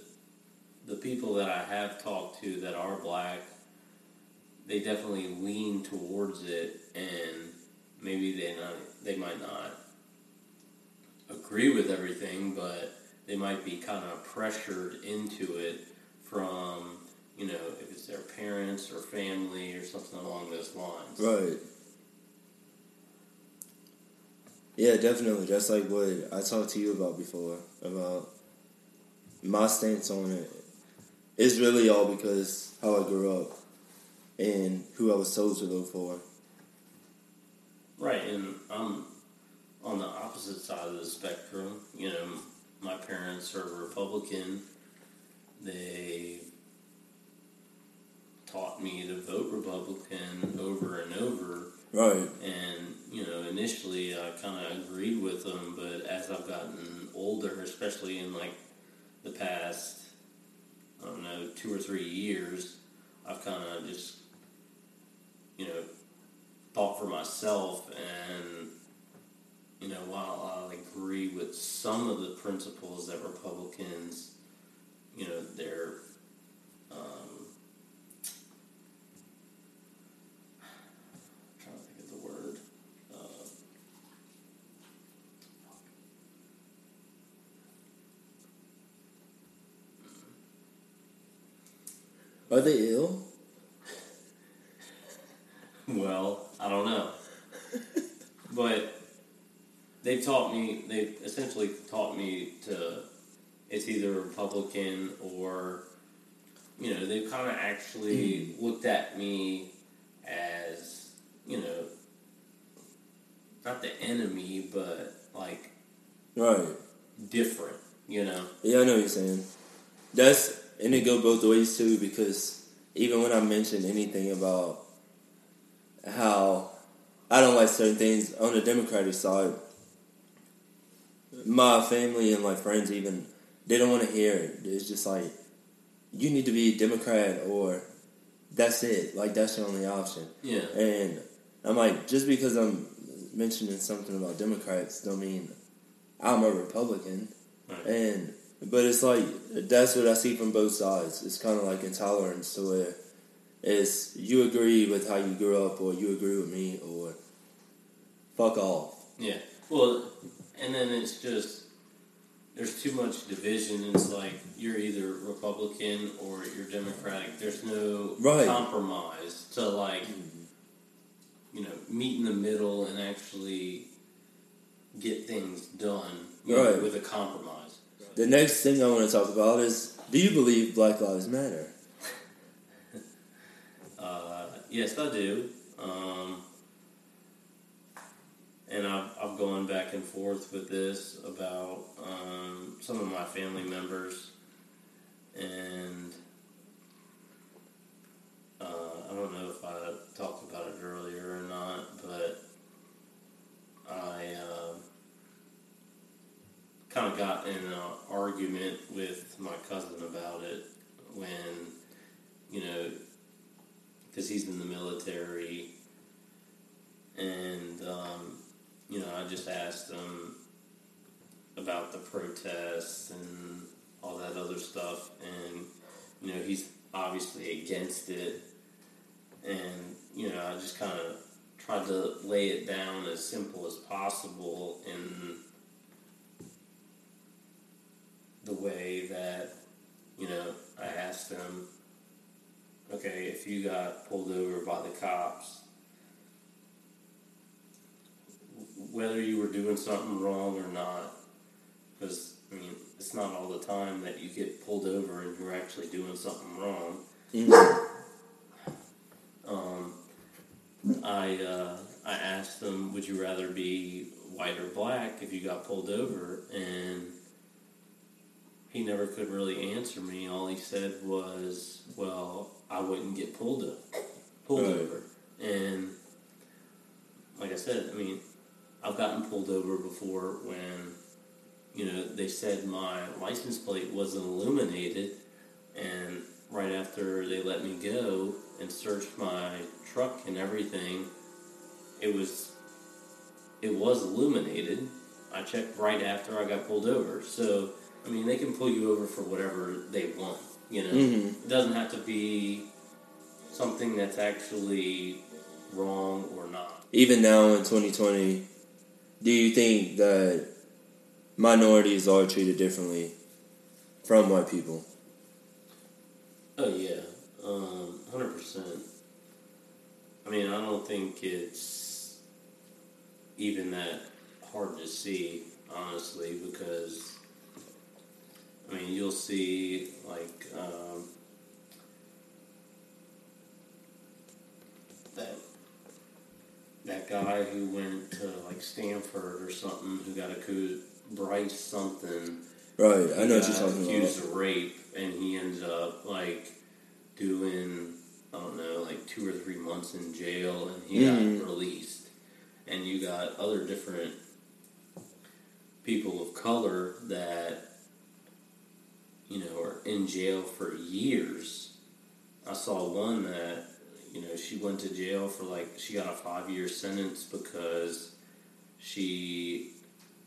the people that I have talked to that are black, they definitely lean towards it, and maybe they not they might not agree with everything, but they might be kind of pressured into it from you know if it's their parents or family or something along those lines. Right. Yeah, definitely. That's like what I talked to you about before about my stance on it. It's really all because how I grew up and who I was told to vote for. Right, and I'm on the opposite side of the spectrum. You know, my parents are Republican. They taught me to vote Republican over and over. Right. And, you know, initially I kind of agreed with them, but as I've gotten older, especially in like the past, I don't know, two or three years, I've kind of just, you know, thought for myself and you know while I agree with some of the principles that Republicans you know they're um, I'm trying to think of the word uh, Are they ill? Well, I don't know. but they taught me, they essentially taught me to, it's either Republican or, you know, they've kind of actually mm-hmm. looked at me as, you know, not the enemy, but like Right. different, you know? Yeah, I know what you're saying. That's and it go both ways too because even when I mention anything about how I don't like certain things on the Democratic side, my family and my friends even they don't want to hear it. It's just like you need to be a Democrat or that's it. Like that's your only option. Yeah. And I'm like, just because I'm mentioning something about Democrats don't mean I'm a Republican. Right. And but it's like that's what I see from both sides. It's kind of like intolerance to where it's you agree with how you grew up, or you agree with me, or fuck off. Yeah. Well, and then it's just there's too much division. It's like you're either Republican or you're Democratic. There's no Right. compromise to like you know meet in the middle and actually get things done you know, with a compromise. The next thing I want to talk about is: Do you believe Black Lives Matter? Uh, yes, I do. Um, and I've, I've gone back and forth with this about um, some of my family members, and uh, I don't know if I talked about it earlier or not, but I uh, kind of got in an argument with my cousin about it when, you know, because he's in the military. And, um, you know, I just asked him, about the protests and all that other stuff, and you know he's obviously against it, and you know I just kind of tried to lay it down as simple as possible in the way that you know I asked him, okay, if you got pulled over by the cops whether you were doing something wrong or not. Because, I mean, it's not all the time that you get pulled over and you're actually doing something wrong. Um, I, uh, I asked them, would you rather be white or black if you got pulled over? And he never could really answer me. All he said was, well, I wouldn't get pulled, up, pulled Right. over. And like I said, I mean, I've gotten pulled over before when, you know, they said my license plate wasn't illuminated, and right after they let me go and searched my truck and everything, it was it was illuminated. I checked right after I got pulled over. So, I mean, they can pull you over for whatever they want, you know. Mhm. It doesn't have to be something that's actually wrong or not. Even now in 2020, do you think that minorities are treated differently from white people? Oh yeah, um, hundred percent. I mean, I don't think it's even that hard to see, honestly, because I mean, you'll see like um, that that guy who went to like Stanford or something who got accused, Bryce something Right, I know what you're talking accused about. of rape, and he ends up like doing I don't know, like two or three months in jail, and he Mhm. got released. And you got other different people of color that you know are in jail for years. I saw one that you know she went to jail for like she got a five year sentence because she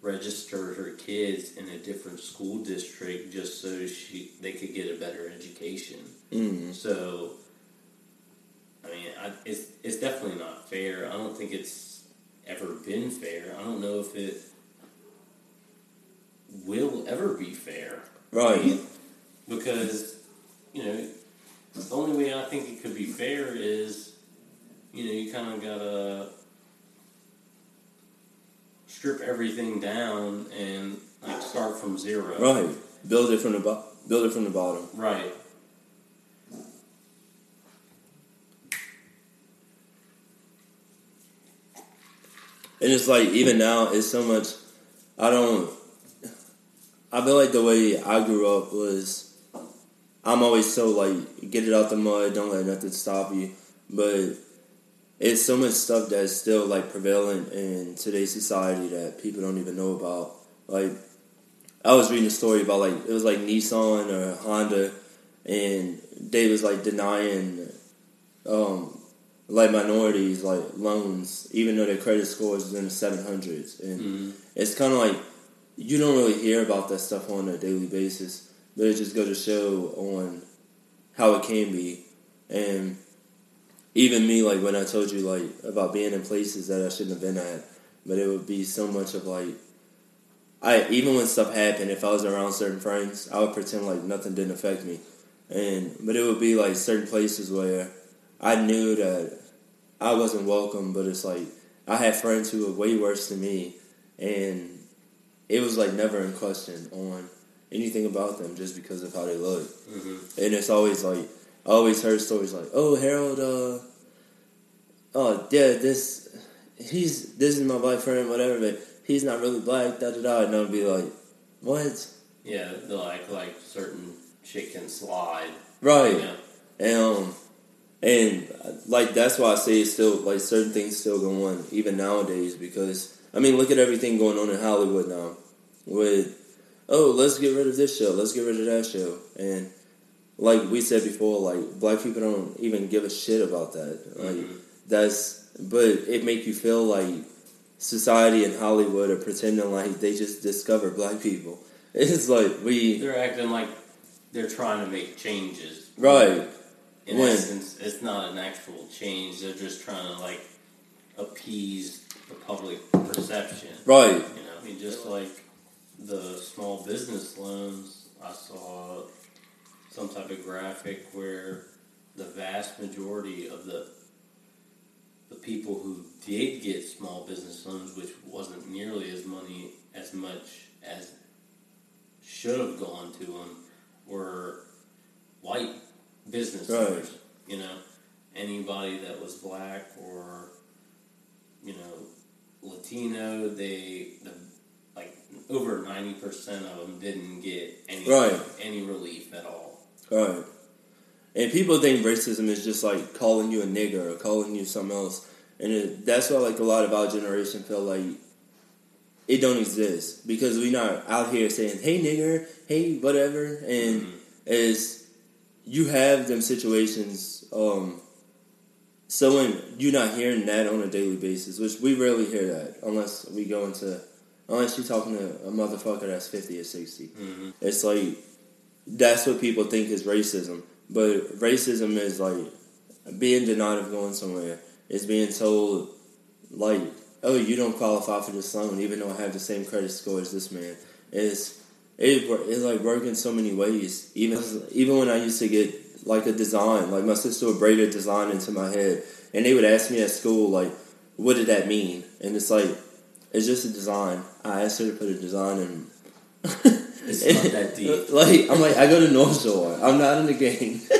registered her kids in a different school district just so she they could get a better education. Mm. So, I mean, I, it's it's definitely not fair. I don't think it's ever been fair. I don't know if it will ever be fair Right, because you know the only way I think it could be fair is you know you kind of gotta strip everything down and like start from zero. right. Build it from the bo- build it from the bottom. Right. And it's like even now, it's so much. I don't. I feel like the way I grew up was, I'm always so like get it out the mud, don't let nothing stop you. But it's so much stuff that's still like prevalent in today's society that people don't even know about. Like I was reading a story about like it was like Nissan or Honda, and they was like denying um, like minorities like loans, even though their credit scores is in the seven hundreds, and Mhm. it's kind of like you don't really hear about that stuff on a daily basis, but it just goes to show on how it can be, and even me like when I told you like about being in places that I shouldn't have been at, but it would be so much of like. I even when stuff happened, if I was around certain friends, I would pretend like nothing didn't affect me, and but it would be like certain places where I knew that I wasn't welcome, but it's like I had friends who were way worse than me, and it was like never in question on anything about them just because of how they look. hmm And it's always like I always heard stories like, "Oh, Harold, uh, oh yeah, this he's this is my black friend, whatever, but he's not really black." Da da da, and I'll be like, "What?" Yeah, like like certain shit can slide. Right. Yeah. And um, and like that's why I say it's still like certain things still go on even nowadays because I mean look at everything going on in Hollywood now with oh let's get rid of this show let's get rid of that show and like we said before like black people don't even give a shit about that like Mhm. that's but it make you feel like society in Hollywood are pretending like they just discovered black people. It's like we They're acting like they're trying to make changes. right, In When? essence, it's not an actual change. They're just trying to like appease the public perception. right, You know, I mean, just like the small business loans, I saw some type of graphic where the vast majority of the the people who did get small business loans, which wasn't nearly as money as much as should have gone to them, were white business Right. owners. You know, anybody that was black or you know Latino, they the like over ninety percent of them didn't get any Right. any relief at all. right. And people think racism is just like calling you a nigger or calling you something else, and it, that's why like a lot of our generation feel like it don't exist because we not out here saying hey nigger, hey whatever, and Mhm. is you have them situations. Um, so when you're not hearing that on a daily basis, which we rarely hear that unless we go into unless you're talking to a motherfucker that's fifty or 60 Mhm. It's like that's what people think is racism, but racism is like being denied of going somewhere. It's being told like, oh, you don't qualify for this loan, even though I have the same credit score as this man. It's it it's like working so many ways. Even even when I used to get like a design, like my sister would braid a design into my head, and they would ask me at school like, what did that mean? And it's like, it's just a design. I asked her to put a design in. It's not that deep. Like I'm like I go to North Shore. I'm not in the game.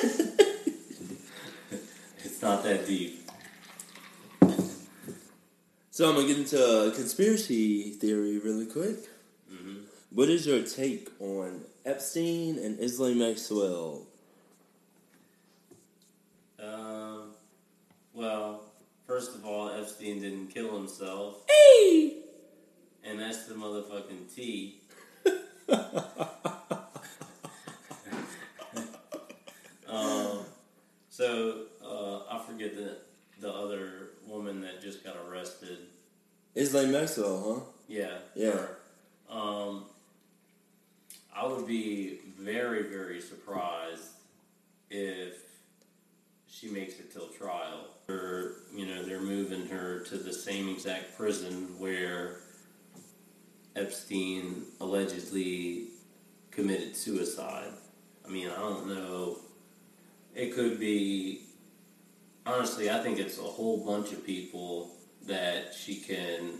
It's not that deep. so I'm gonna get into a conspiracy theory really quick. hmm What is your take on Epstein and Isla Maxwell? Well, first of all, Epstein didn't kill himself, Hey. and that's the motherfucking T. um, so uh, I forget the the other woman that just got arrested. Isla Maxwell, huh? Yeah, Yeah. her. Um, I would be very very surprised if she makes it till trial. Or you know they're moving her to the same exact prison where Epstein allegedly committed suicide. I mean, I don't know. It could be. Honestly, I think it's a whole bunch of people that she can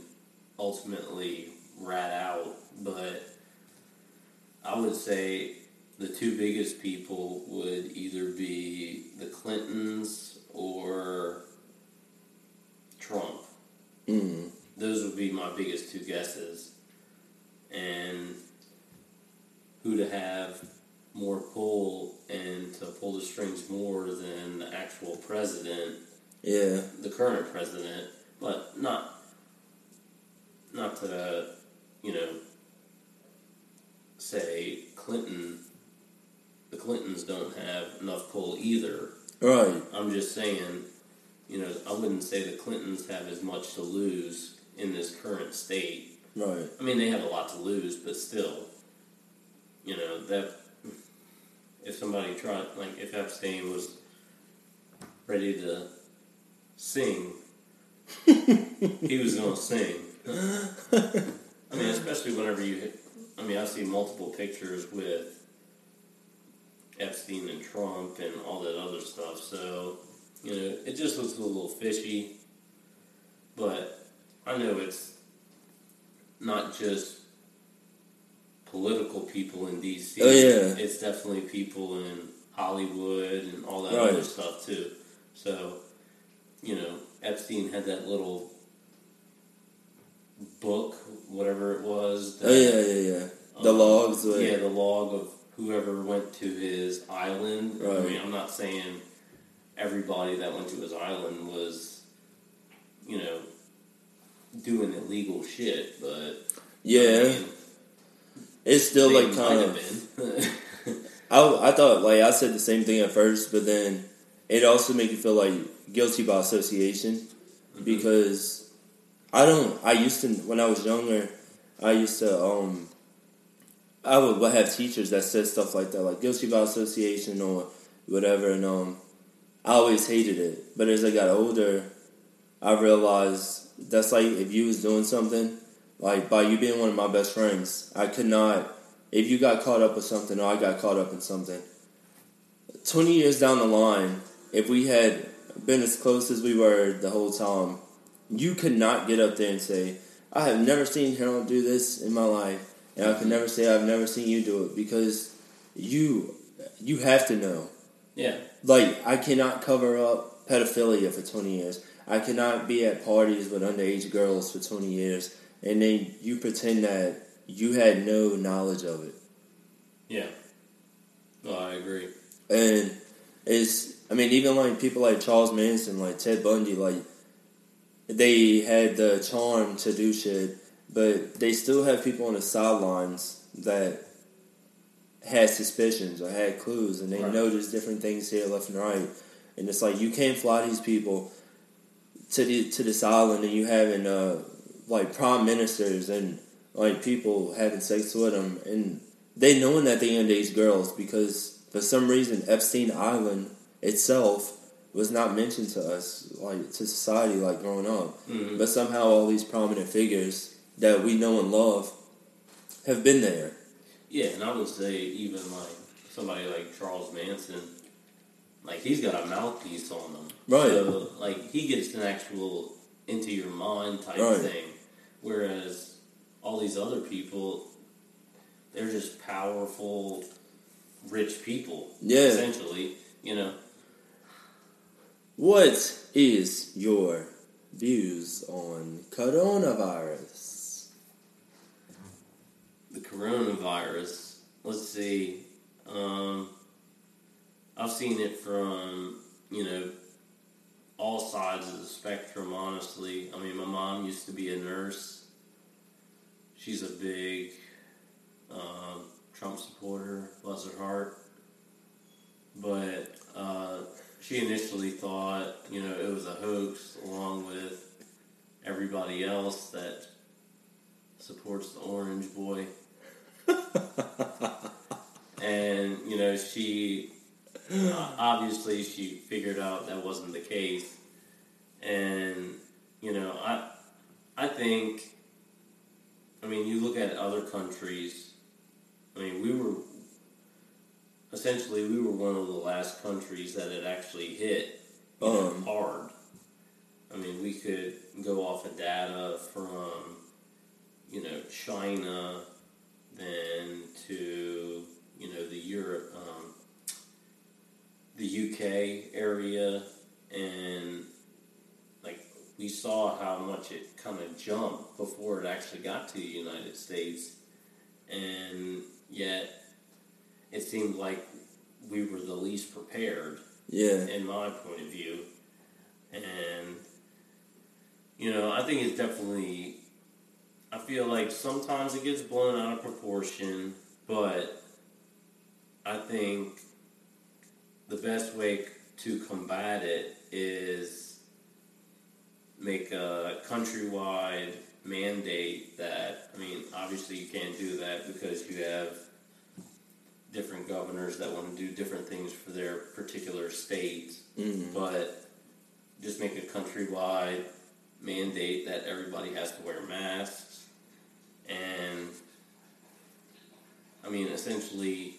ultimately rat out, but I would say the two biggest people would either be the Clintons or Trump. Mm. Those would be my biggest two guesses. And who to have more pull and to pull the strings more than the actual president, Yeah. the current president, but not not to you know say Clinton Clintons don't have enough pull either. Right. I'm just saying, you know, I wouldn't say the Clintons have as much to lose in this current state. Right. I mean, they have a lot to lose, but still, you know, that if somebody tried, like, if Epstein was ready to sing, he was going to sing. I mean, especially whenever you, I mean, I see multiple pictures with Epstein and Trump and all that other stuff, so, you know, it just looks a little fishy, but I know it's not just political people in DC. Oh, yeah. It's definitely people in Hollywood and all that Right. other stuff too. So, you know, Epstein had that little book, whatever it was. Oh yeah, yeah, yeah. The um, logs. Yeah, the log of whoever went to his island—I mean, I'm not saying everybody that went to his island was, you know, doing illegal shit, but Yeah. I mean, It's still like kind of. been. I, I thought like I said the same thing at first, but then it also made you feel like guilty by association Mm-hmm. because I don't. I used to when I was younger. I used to um. I would have teachers that said stuff like that, like guilty by association or whatever, and um, I always hated it. But as I got older, I realized that's like if you was doing something, like by you being one of my best friends, I could not. If you got caught up with something, or I got caught up in something, twenty years down the line, if we had been as close as we were the whole time, you could not get up there and say, "I have never seen Harold do this in my life," and I can never say, "I've never seen you do it," because you you have to know. Yeah. Like I cannot cover up pedophilia for twenty years. I cannot be at parties with underage girls for twenty years, and then you pretend that you had no knowledge of it. Yeah. No, I agree. And it's, I mean, even like people like Charles Manson, like Ted Bundy, like they had the charm to do shit, but they still have people on the sidelines that had suspicions or had clues, and they Right. know there's different things here, left and right. And it's like you can't fly these people to the to this island, and you having uh like prime ministers and like people having sex with them, and they knowing that they underage girls because for some reason Epstein Island itself was not mentioned to us like to society like growing up, Mhm. but somehow all these prominent figures that we know and love have been there. Yeah, and I would say even like somebody like Charles Manson, like he's got a mouthpiece on him, Right. So like he gets an actual into your mind type Right. thing, whereas all these other people, they're just powerful, rich people. Yeah. essentially, you know. What is your views on coronavirus? Coronavirus. Let's see. Um, I've seen it from you know all sides of the spectrum. Honestly, I mean, my mom used to be a nurse. She's a big um, Trump supporter. Bless her heart. But uh, she initially thought you know it was a hoax, along with everybody else that supports the Orange Boy. And you know she uh, obviously she figured out that wasn't the case and you know i i think i mean you look at other countries i mean we were essentially we were one of the last countries that it actually hit Um. hard i mean we could go off of data from you know china then to you know the Europe, um, the UK area, and like we saw how much it kind of jumped before it actually got to the United States, and yet it seemed like we were the least prepared Yeah. in my point of view. And, you know, I think it's definitely, feel like sometimes it gets blown out of proportion, but I think the best way to combat it is make a countrywide mandate that, I mean, obviously you can't do that because you have different governors that want to do different things for their particular state, Mm. but just make a countrywide mandate that everybody has to wear masks. And I mean, essentially,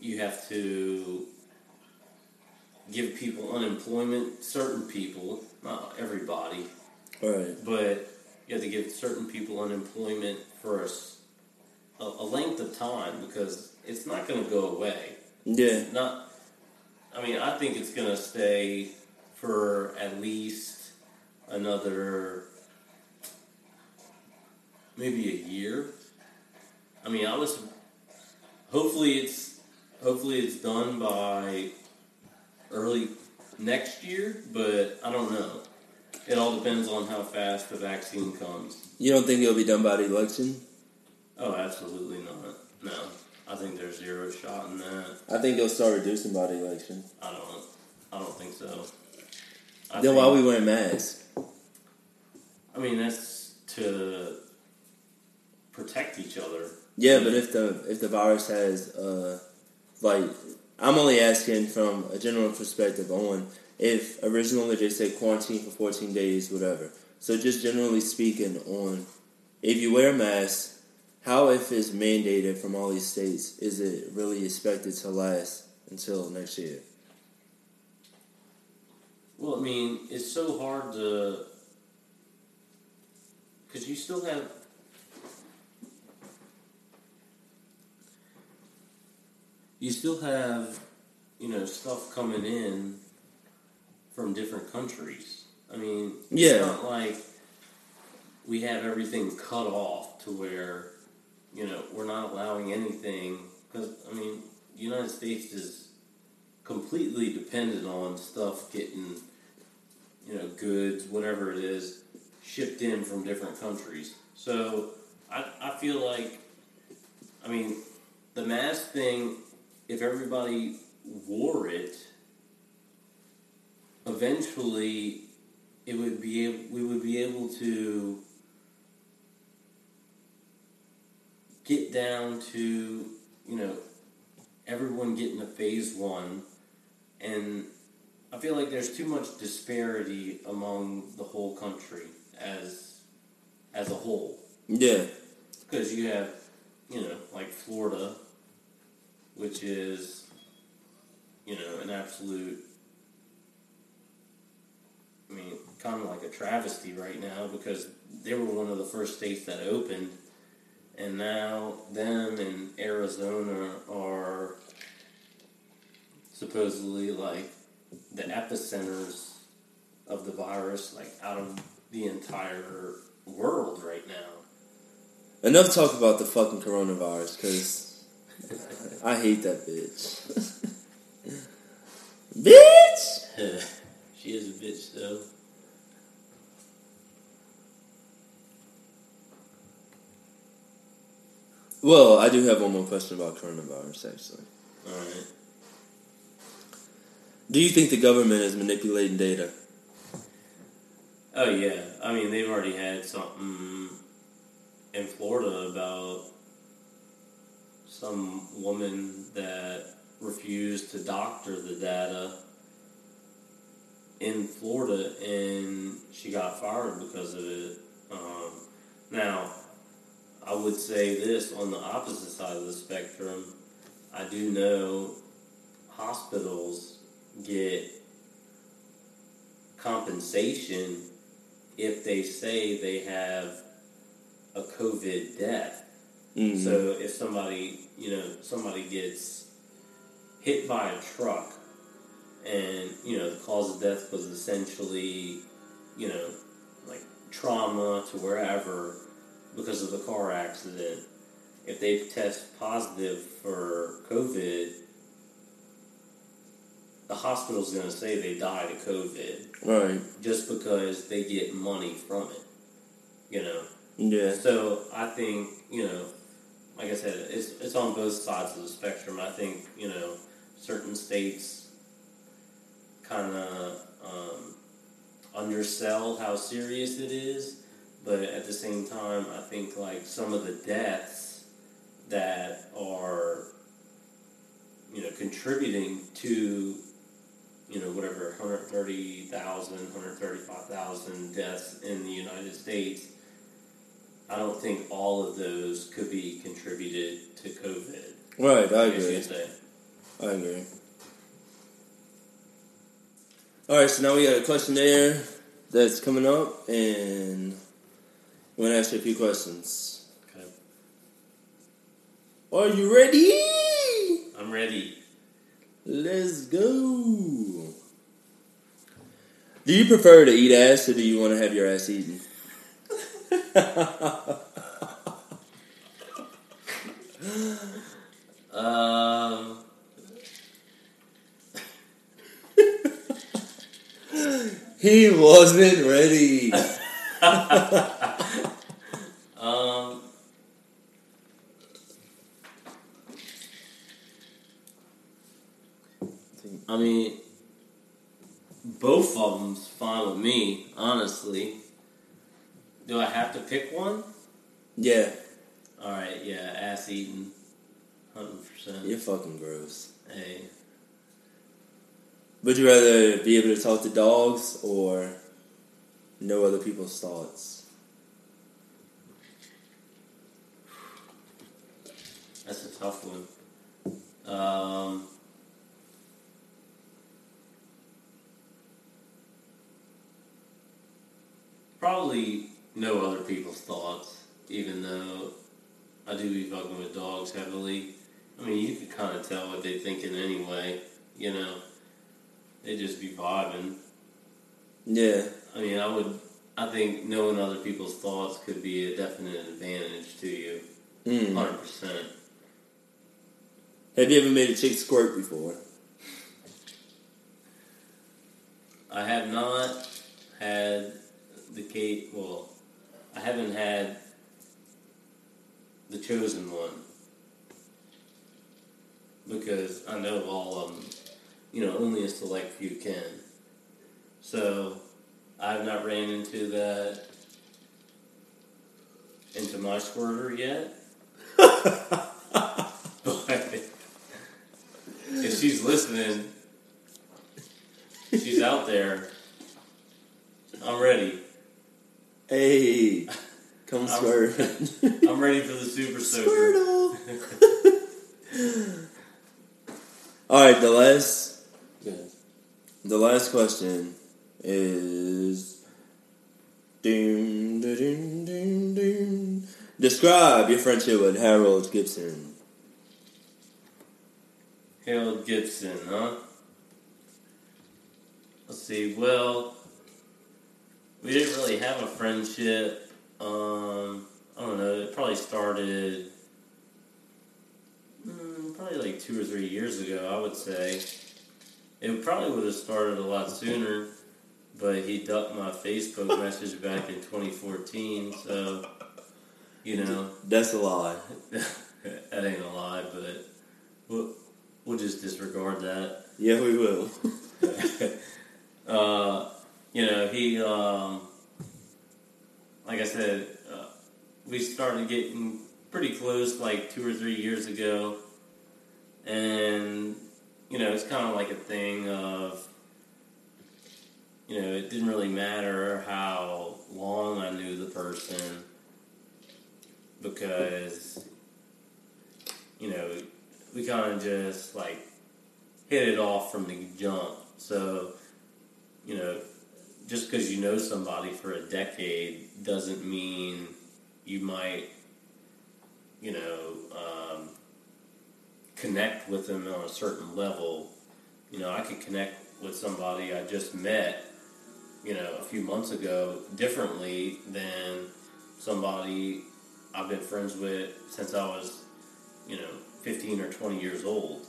you have to give people unemployment, certain people, not everybody, Right. but you have to give certain people unemployment for a length of time because it's not going to go away. Yeah. Not, I mean, I think it's going to stay for at least another maybe a year. I mean, I was hopefully it's hopefully it's done by early next year, but I don't know. It all depends on how fast the vaccine comes. You don't think it'll be done by the election? Oh, absolutely not. No, I think there's zero shot in that. I think they'll start reducing by the election. I don't. I don't think so. I then think, why we wearing masks? I mean, that's to protect each other. Yeah, but if the if the virus has uh, like, I'm only asking from a general perspective on if originally they said quarantine for 14 days, whatever. So just generally speaking, on if you wear a mask, how if it's mandated from all these states, is it really expected to last until next year? Well, I mean, it's so hard to because you still have you still have you know stuff coming in from different countries. I mean, Yeah. it's not like we have everything cut off to where you know we're not allowing anything because I mean, the United States is completely dependent on stuff getting you know goods, whatever it is, shipped in from different countries. So I I feel like I mean the mask thing. If everybody wore it, eventually it would be able, we would be able to get down to you know everyone getting a phase one. And I feel like there's too much disparity among the whole country as as a whole. Yeah, because you have you know like Florida which is you know an absolute I mean kind of like a travesty right now because they were one of the first states that opened. And now them and Arizona are supposedly like the epicenters of the virus like out of the entire world right now. Enough talk about the fucking coronavirus because I hate that bitch. bitch. she is a bitch though Well, I do have one more question about coronavirus, actually. all right Do you think the government is manipulating data? Oh yeah, I mean they've already had something in Florida about some woman that refused to doctor the data in Florida, and she got fired because of it. Um, now, I would say this on the opposite side of the spectrum. I do know hospitals get compensation if they say they have a COVID death. Mhm. So if somebody, you know, somebody gets hit by a truck and, you know, the cause of death was essentially, you know, like trauma to wherever because of the car accident, if they test positive for COVID, the hospital's going to say they died of COVID Right. just because they get money from it. You know, Yeah. so I think you know, like I said, it's it's on both sides of the spectrum. I think you know, certain states kind of um, undersell how serious it is, but at the same time, I think like some of the deaths that are you know contributing to you know whatever 130,000 135,000 deaths in the United States I don't think all of those could be contributed to COVID. Right. I agree. I agree. All right. So now we got a questionnaire that's coming up, and we're gonna ask you a few questions. Okay. Are you ready? I'm ready. Let's go. Do you prefer to eat ass, or do you want to have your ass eaten? Um, He wasn't ready. um, I mean, both of them's fine with me, honestly. Do I have to pick one? Yeah, All right, yeah, ass eating, hundred percent. you're fucking gross. Hey, Would you rather be able to talk to dogs or know other people's thoughts? that's a tough one. Um, probably know other people's thoughts, even though I do be fucking with dogs heavily. I mean, you can kind of tell what they're thinking anyway. You know, they just be vibing. Yeah. I mean, I would. I think knowing other people's thoughts could be a definite advantage to you. Mm. Hundred percent. Have you ever made a chick squirt before? I have not had the cake. Well, I haven't had the chosen one because I know all of them. You know, only a select few can. So I have not ran into that into my squirter yet. but if she's listening, she's out there. I'm ready. Hey, come I'm- squirt. I'm ready for the super soaker. Squirtle. All right, the last, the last question is. Doom, da, doom, doom, doom. Describe your friendship with Harold Gibson. Harold Gibson, huh? Let's see. Well, we didn't really have a friendship. Um, I don't know. It probably started mm, probably like two or three years ago. I would say it probably would have started a lot sooner, but he ducked my Facebook message back in 2014. So, you know, That's a lie. that ain't a lie, but we'll, we'll just disregard that. Yeah, we will. uh, you know, he, um, like I said, uh, we started getting pretty close like two or three years ago. And, you know, it's kind of like a thing of, you know, it didn't really matter how long I knew the person because, you know, we kind of just like hit it off from the jump. So, you know, just because you know somebody for a decade doesn't mean you might, you know, um, connect with them on a certain level. You know, I could connect with somebody I just met, you know, a few months ago differently than somebody I've been friends with since I was, you know, 15 or 20 years old.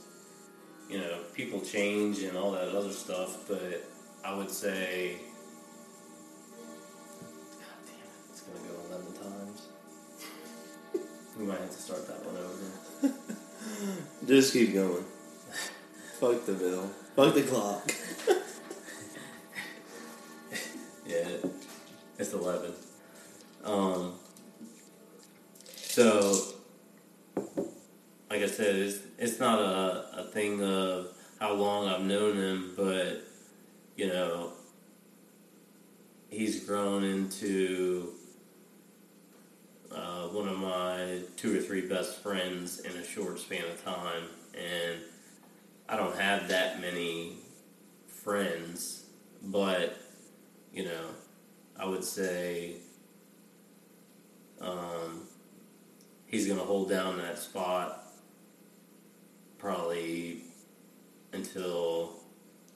You know, people change and all that other stuff, but I would say. We might have to start that one over. Just keep going. Fuck the bill. Fuck the clock. Yeah, it's 11. Um, so, like I said, it's, it's not a, a thing of how long I've known him, but, you know, he's grown into one of my two or three best friends in a short span of time. And I don't have that many friends, but you know, I would say um, he's going to hold down that spot probably until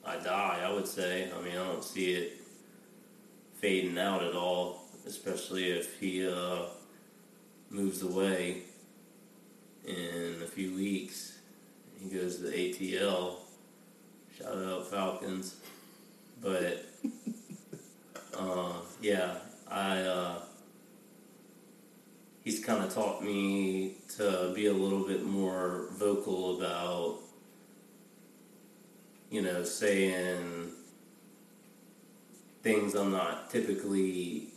I die, I would say. I mean, I don't see it fading out at all, especially if he uh, moves away in a few weeks. He goes to the ATL. Shout out Falcons. But uh, yeah, I uh, he's kind of taught me to be a little bit more vocal about you know saying things I'm not typically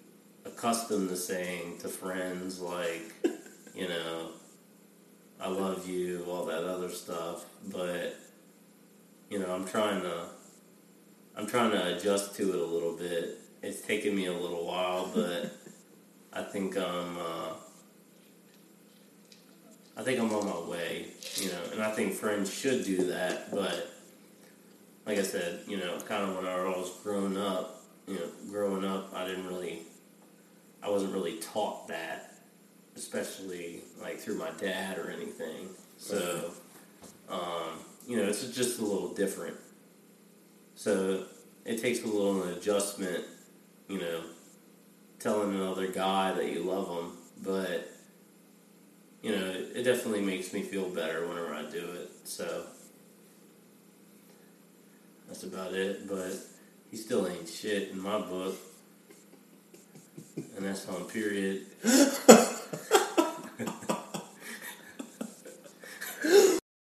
accustomed to saying to friends like, you know, I love you, all that other stuff. But you know, I'm trying to I'm trying to adjust to it a little bit. It's taken me a little while, but I think I'm uh, I think I'm on my way. You know, and I think friends should do that. But like I said, you know, kind of when I was growing up, you know, growing up, I didn't really, I wasn't really taught that, especially like through my dad or anything. So, um, you know, it's just a little different. So it takes a little adjustment, you know, telling another guy that you love them, but you know, it, it definitely makes me feel better whenever I do it. So that's about it. But he still ain't shit in my book, and that's on period.